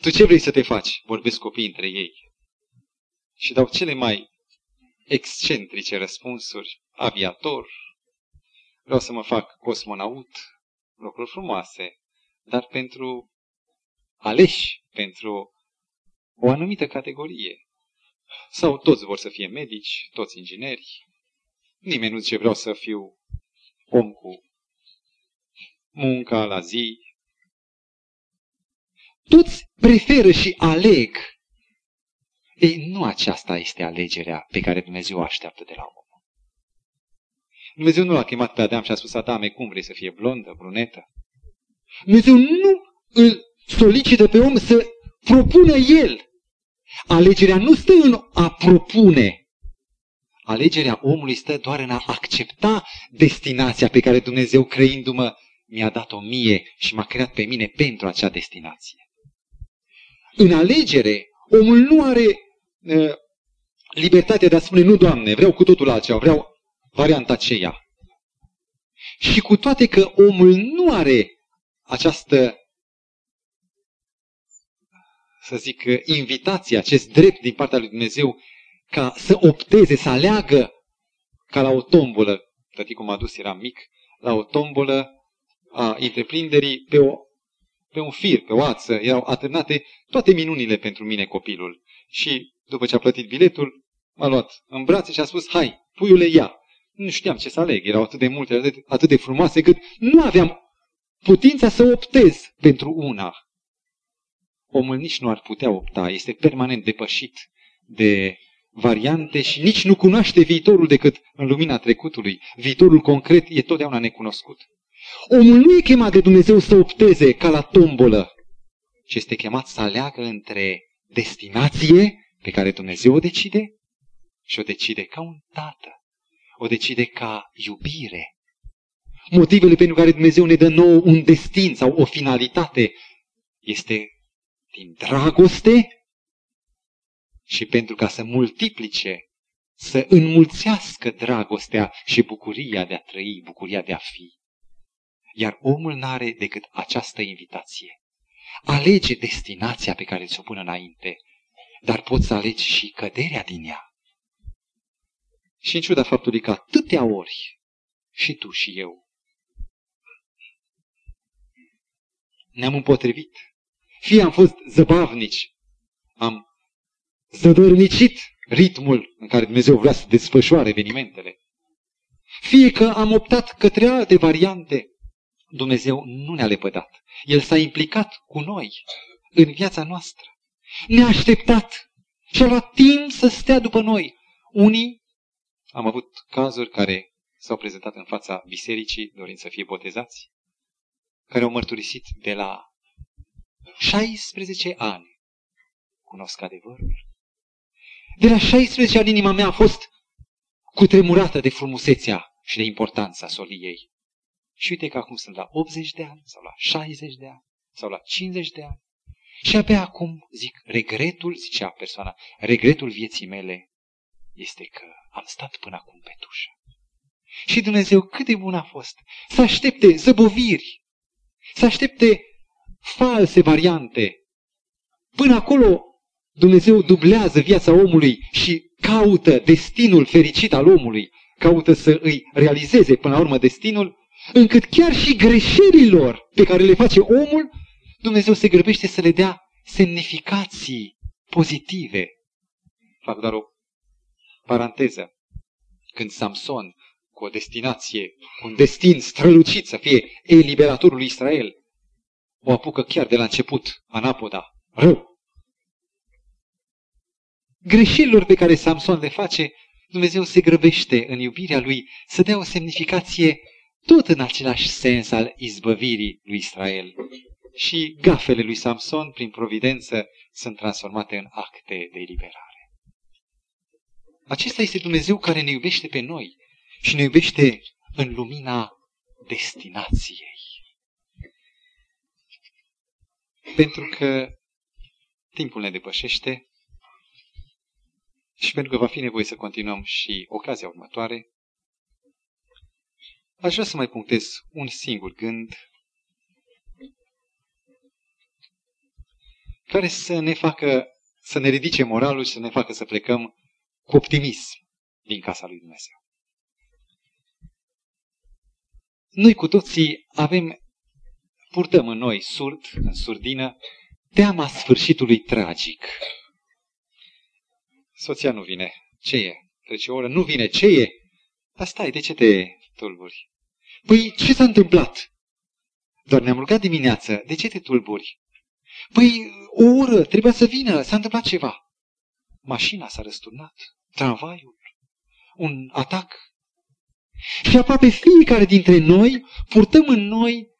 Tu ce vrei să te faci? Vorbesc copiii între ei. Și dau cele mai excentrice răspunsuri. Aviator, vreau să mă fac cosmonaut, lucruri frumoase, dar pentru aleși, pentru o anumită categorie. Sau toți vor să fie medici, toți ingineri. Nimeni nu zice vreau să fiu om cu munca la zi. Toți preferă și aleg. Ei, nu aceasta este alegerea pe care Dumnezeu o așteaptă de la om. Dumnezeu nu l-a chemat pe Adam și a spus, Adame, cum vrei să fie blondă, brunetă? Dumnezeu nu îl solicită pe om să propună el. Alegerea nu stă în a propune. Alegerea omului stă doar în a accepta destinația pe care Dumnezeu, creindu-mă, mi-a dat-o mie și m-a creat pe mine pentru acea destinație. În alegere, omul nu are uh, libertatea de a spune, nu, Doamne, vreau cu totul altceva, vreau varianta aceea. Și cu toate că omul nu are această, să zic, invitație, acest drept din partea lui Dumnezeu ca să opteze, să aleagă ca la o tombolă, tăticul m-a dus, era mic, la o tombolă a întreprinderii pe, o, pe un fir, pe o ață, erau atârnate toate minunile pentru mine copilul. Și după ce a plătit biletul, m-a luat în brațe și a spus, hai, puiule, ia. Nu știam ce să aleg, erau atât de multe, atât, atât de frumoase, cât nu aveam putința să optez pentru una. Omul nici nu ar putea opta, este permanent depășit de variante și nici nu cunoaște viitorul decât în lumina trecutului. Viitorul concret e totdeauna necunoscut. Omul nu e chemat de Dumnezeu să opteze ca la tombolă, ci este chemat să aleagă între destinație pe care Dumnezeu o decide și o decide ca un tată. o decide ca iubire. Motivele pentru care Dumnezeu ne dă nou un destin sau o finalitate este din dragoste și pentru ca să multiplice, să înmulțească dragostea și bucuria de a trăi, bucuria de a fi. Iar omul n-are decât această invitație. Alege destinația pe care ți-o pun înainte, dar poți să alegi și căderea din ea. Și în ciuda faptului că atâtea ori, și tu și eu, ne-am împotrivit, fie am fost zăbavnici, am zădărnicit ritmul în care Dumnezeu vrea să desfășoare evenimentele, fie că am optat către alte variante, Dumnezeu nu ne-a lepădat. El s-a implicat cu noi în viața noastră. Ne-a așteptat și a luat timp să stea după noi. Unii am avut cazuri care s-au prezentat în fața bisericii dorind să fie botezați, care au mărturisit de la 16 ani. Cunosc adevărul. De la 16 ani inima mea a fost cutremurată de frumusețea și de importanța soliei. Și uite că acum sunt la 80 de ani, sau la 60 de ani, sau la 50 de ani. Și abia acum zic, regretul, zicea persoana, regretul vieții mele este că am stat până acum pe tușă. Și Dumnezeu cât de bun a fost să aștepte zăboviri, să aștepte false variante. Până acolo Dumnezeu dublează viața omului și caută destinul fericit al omului, caută să îi realizeze până la urmă destinul încât chiar și greșelilor pe care le face omul, Dumnezeu se grăbește să le dea semnificații pozitive. Fac doar o paranteză. Când Samson, cu o destinație, cu un destin strălucit să fie eliberatorul lui Israel, o apucă chiar de la început, anapoda, rău. Greșelilor pe care Samson le face, Dumnezeu se grăbește în iubirea lui să dea o semnificație tot în același sens al izbăvirii lui Israel. Și gafele lui Samson, prin providență, sunt transformate în acte de eliberare. Acesta este Dumnezeu care ne iubește pe noi și ne iubește în lumina destinației. Pentru că timpul ne depășește și pentru că va fi nevoie să continuăm și ocazia următoare, Aș vrea să mai punctez un singur gând care să ne facă, să ne ridice moralul și să ne facă să plecăm cu optimism din casa lui Dumnezeu. Noi cu toții avem, purtăm în noi surd, în surdină, teama sfârșitului tragic. Soția nu vine. Ce e? Trece o oră. Nu vine. Ce e? Dar stai, de ce te tulburi? Păi ce s-a întâmplat? Doar ne-am rugat dimineață. De ce te tulburi? Păi o oră, trebuia să vină, s-a întâmplat ceva. Mașina s-a răsturnat, tramvaiul, un atac. Și aproape fiecare dintre noi purtăm în noi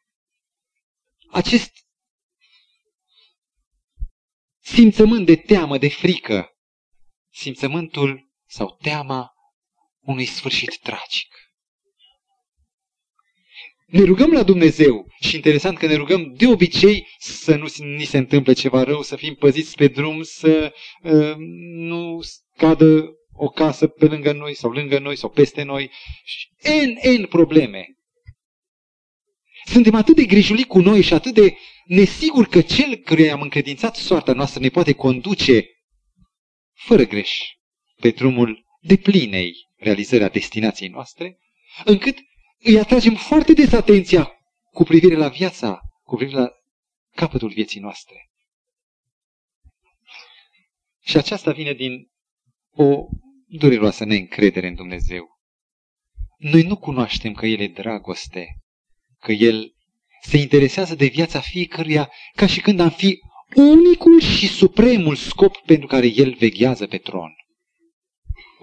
acest simțământ de teamă, de frică, simțământul sau teama unui sfârșit tragic. Ne rugăm la Dumnezeu și interesant că ne rugăm de obicei să nu ni se întâmple ceva rău, să fim păziți pe drum, să uh, nu cadă o casă pe lângă noi sau lângă noi sau peste noi. N, N probleme. Suntem atât de grijuli cu noi și atât de nesiguri că cel căruia am încredințat soarta noastră ne poate conduce fără greș pe drumul de plinei realizării destinației noastre, încât îi atragem foarte des atenția cu privire la viața, cu privire la capătul vieții noastre. Și aceasta vine din o dureroasă neîncredere în Dumnezeu. Noi nu cunoaștem că El e dragoste, că El se interesează de viața fiecăruia ca și când am fi unicul și supremul scop pentru care El veghează pe tron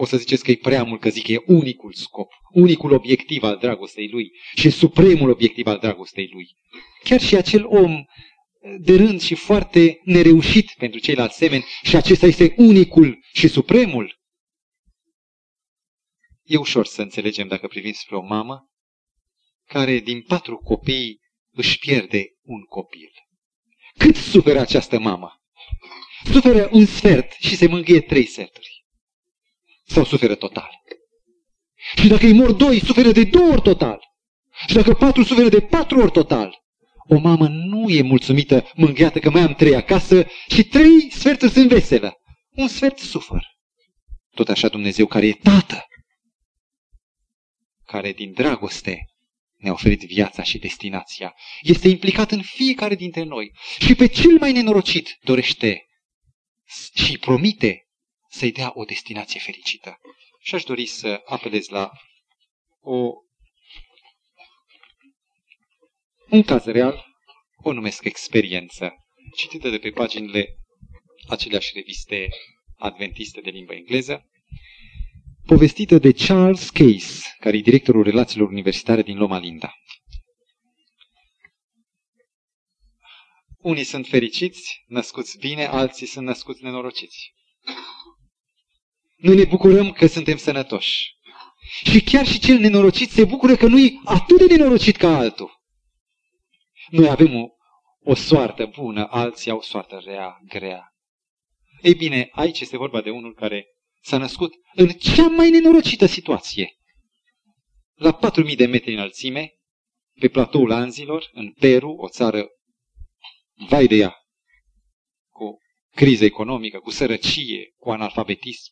o să ziceți că e prea mult că zic că e unicul scop, unicul obiectiv al dragostei lui și supremul obiectiv al dragostei lui. Chiar și acel om de rând și foarte nereușit pentru ceilalți semeni și acesta este unicul și supremul. E ușor să înțelegem dacă privim spre o mamă care din patru copii își pierde un copil. Cât suferă această mamă? Suferă un sfert și se mângâie trei sferturi. Sau suferă total. Și dacă îi mor doi, suferă de două ori total. Și dacă patru, suferă de patru ori total. O mamă nu e mulțumită, mângâiată că mai am trei acasă și trei sferturi sunt veselă. Un sfert sufer. Tot așa Dumnezeu care e tată, care din dragoste ne-a oferit viața și destinația, este implicat în fiecare dintre noi. Și pe cel mai nenorocit dorește și promite să-i dea o destinație fericită. Și aș dori să apelez la o, un caz real, o numesc experiență, citită de pe paginile aceleași reviste adventiste de limba engleză, povestită de Charles Case, care e directorul relațiilor universitare din Loma Linda. Unii sunt fericiți, născuți bine, alții sunt născuți nenorociți. Noi ne bucurăm că suntem sănătoși. Și chiar și cel nenorocit se bucură că nu e atât de nenorocit ca altul. Noi avem o, o soartă bună, alții au o soartă rea, grea. Ei bine, aici este vorba de unul care s-a născut în cea mai nenorocită situație. La 4.000 de metri înălțime, pe platoul Anzilor, în Peru, o țară vai de ea, cu criză economică, cu sărăcie, cu analfabetism.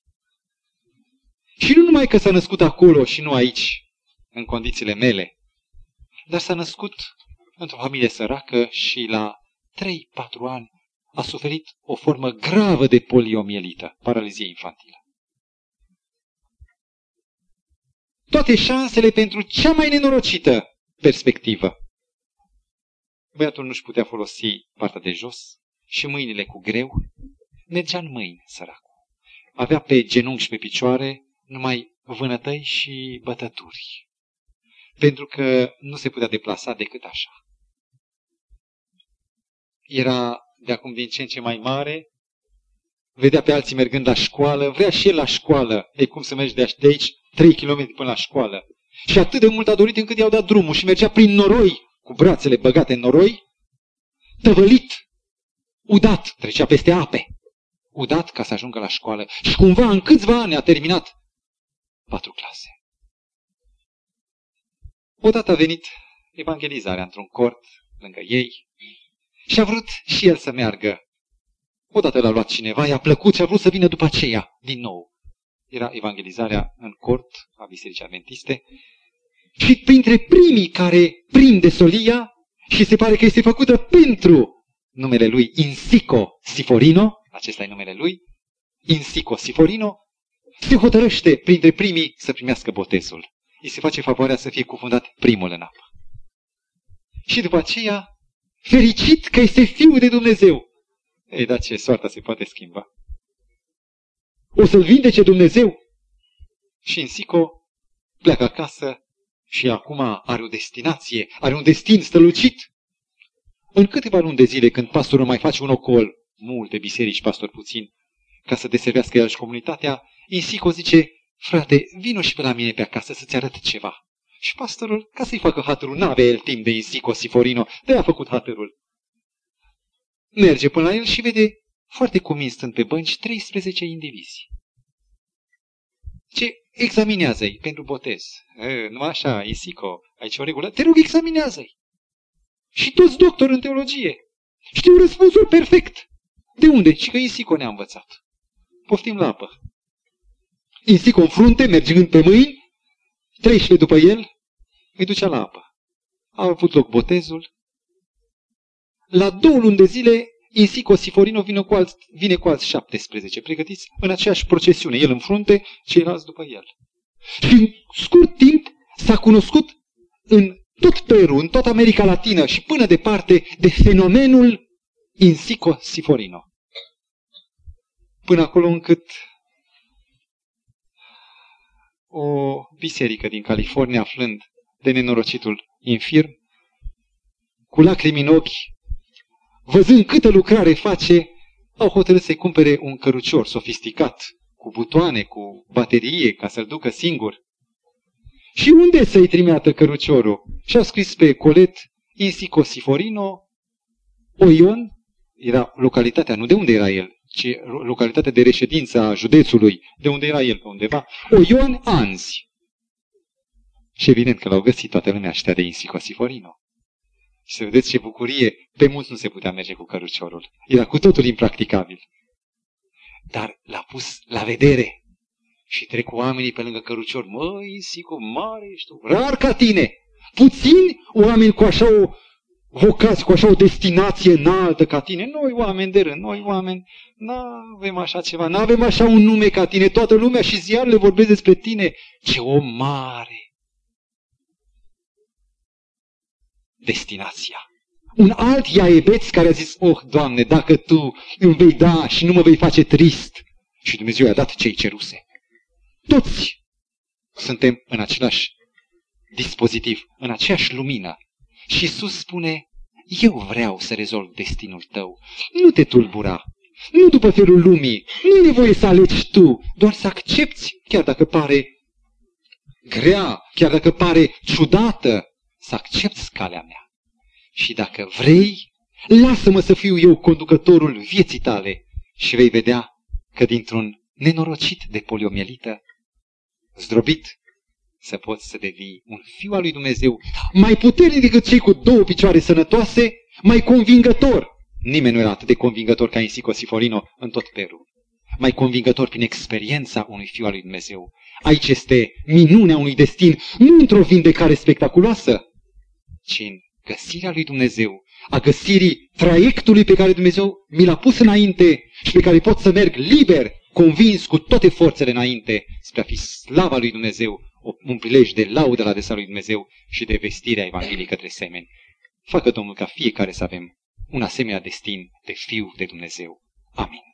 Și nu numai că s-a născut acolo și nu aici, în condițiile mele, dar s-a născut într-o familie săracă și la 3-4 ani a suferit o formă gravă de poliomielită, paralizie infantilă. Toate șansele pentru cea mai nenorocită perspectivă. Băiatul nu-și putea folosi partea de jos și mâinile cu greu. Mergea în mâini, săracul. Avea pe genunchi și pe picioare numai vânătăi și bătături. Pentru că nu se putea deplasa decât așa. Era de acum din ce în ce mai mare, vedea pe alții mergând la școală, vrea și el la școală. Ei, cum să mergi de aici, 3 km până la școală. Și atât de mult a dorit încât i-au dat drumul și mergea prin noroi, cu brațele băgate în noroi, tăvălit, udat, trecea peste ape, udat ca să ajungă la școală. Și cumva în câțiva ani a terminat patru clase. Odată a venit evangelizarea într-un cort lângă ei și a vrut și el să meargă. Odată l-a luat cineva, i-a plăcut și a vrut să vină după aceea, din nou. Era evangelizarea în cort a Bisericii Adventiste. Și printre primii care prinde solia, și se pare că este făcută pentru numele lui Insico Siforino, acesta e numele lui, Insico Siforino, se hotărăște printre primii să primească botezul. Îi se face favoarea să fie cufundat primul în apă. Și după aceea, fericit că este Fiul de Dumnezeu. Ei, dar ce soarta se poate schimba? O să-l vindece Dumnezeu? Și Insico pleacă acasă și acum are o destinație, are un destin strălucit. În câteva luni de zile, când pastorul mai face un ocol, multe biserici, pastor puțin, ca să deservească el și comunitatea, Insico zice, frate, vino și pe la mine pe acasă să-ți arăt ceva. Și pastorul, ca să-i facă hatărul, n-avea el timp de Insico Siforino, de a făcut hatărul. Merge până la el și vede, foarte cumin stând pe bănci, 13 indivizi. Ce examinează-i pentru botez. E, nu așa, Isico, aici o regulă. Te rog, examinează-i. Și toți doctori în teologie. Știu răspunsul perfect. De unde? Și că Isico ne-a învățat. Poftim la apă. Isico în frunte, mergând pe mâini, 13 după el, îi ducea la apă. A avut loc botezul. La două luni de zile, Insico Siforino vine cu, alți, vine cu alți 17, pregătiți în aceeași procesiune, el în frunte, ceilalți după el. Și în scurt timp s-a cunoscut în tot Peru, în toată America Latină și până departe de fenomenul Insico Siforino. Până acolo încât o biserică din California, aflând de nenorocitul infirm, cu lacrimi în ochi, văzând câtă lucrare face, au hotărât să-i cumpere un cărucior sofisticat, cu butoane, cu baterie, ca să-l ducă singur. Și unde să-i trimeată căruciorul? Și a scris pe colet Insico Siforino, Oion, era localitatea, nu de unde era el, ci localitatea de reședință a județului, de unde era el pe undeva, Oion Anzi. Și evident că l-au găsit toată lumea ăștia de Insico Siforino. Și să vedeți ce bucurie, pe mulți nu se putea merge cu căruciorul. Era cu totul impracticabil. Dar l-a pus la vedere. Și trec oamenii pe lângă cărucior. Măi, Sico, mare ești tu. Rar ca tine. Puțini oameni cu așa o vocație, cu așa o destinație înaltă ca tine. Noi oameni de rând, noi oameni, nu avem așa ceva, nu avem așa un nume ca tine. Toată lumea și ziarele vorbesc despre tine. Ce om mare. Destinația. Un alt iaebeț care a zis, oh, Doamne, dacă Tu îmi vei da și nu mă vei face trist. Și Dumnezeu i-a dat ce-i ceruse. Toți suntem în același dispozitiv, în aceeași lumină. Și Iisus spune, eu vreau să rezolv destinul tău. Nu te tulbura. Nu după felul lumii. Nu e nevoie să alegi tu, doar să accepti, chiar dacă pare grea, chiar dacă pare ciudată, să accepti calea mea. Și dacă vrei, lasă-mă să fiu eu conducătorul vieții tale și vei vedea că dintr-un nenorocit de poliomielită, zdrobit, să poți să devii un fiu al lui Dumnezeu mai puternic decât cei cu două picioare sănătoase, mai convingător. Nimeni nu era atât de convingător ca Insico Siforino în tot Peru. Mai convingător prin experiența unui fiu al lui Dumnezeu. Aici este minunea unui destin, nu într-o vindecare spectaculoasă, ci în găsirea lui Dumnezeu, a găsirii traiectului pe care Dumnezeu mi l-a pus înainte și pe care pot să merg liber, convins cu toate forțele înainte, spre a fi slava lui Dumnezeu, un prilej de laudă la adresa lui Dumnezeu și de vestirea Evangheliei către semeni. Facă Domnul ca fiecare să avem un asemenea destin de fiu de Dumnezeu. Amin.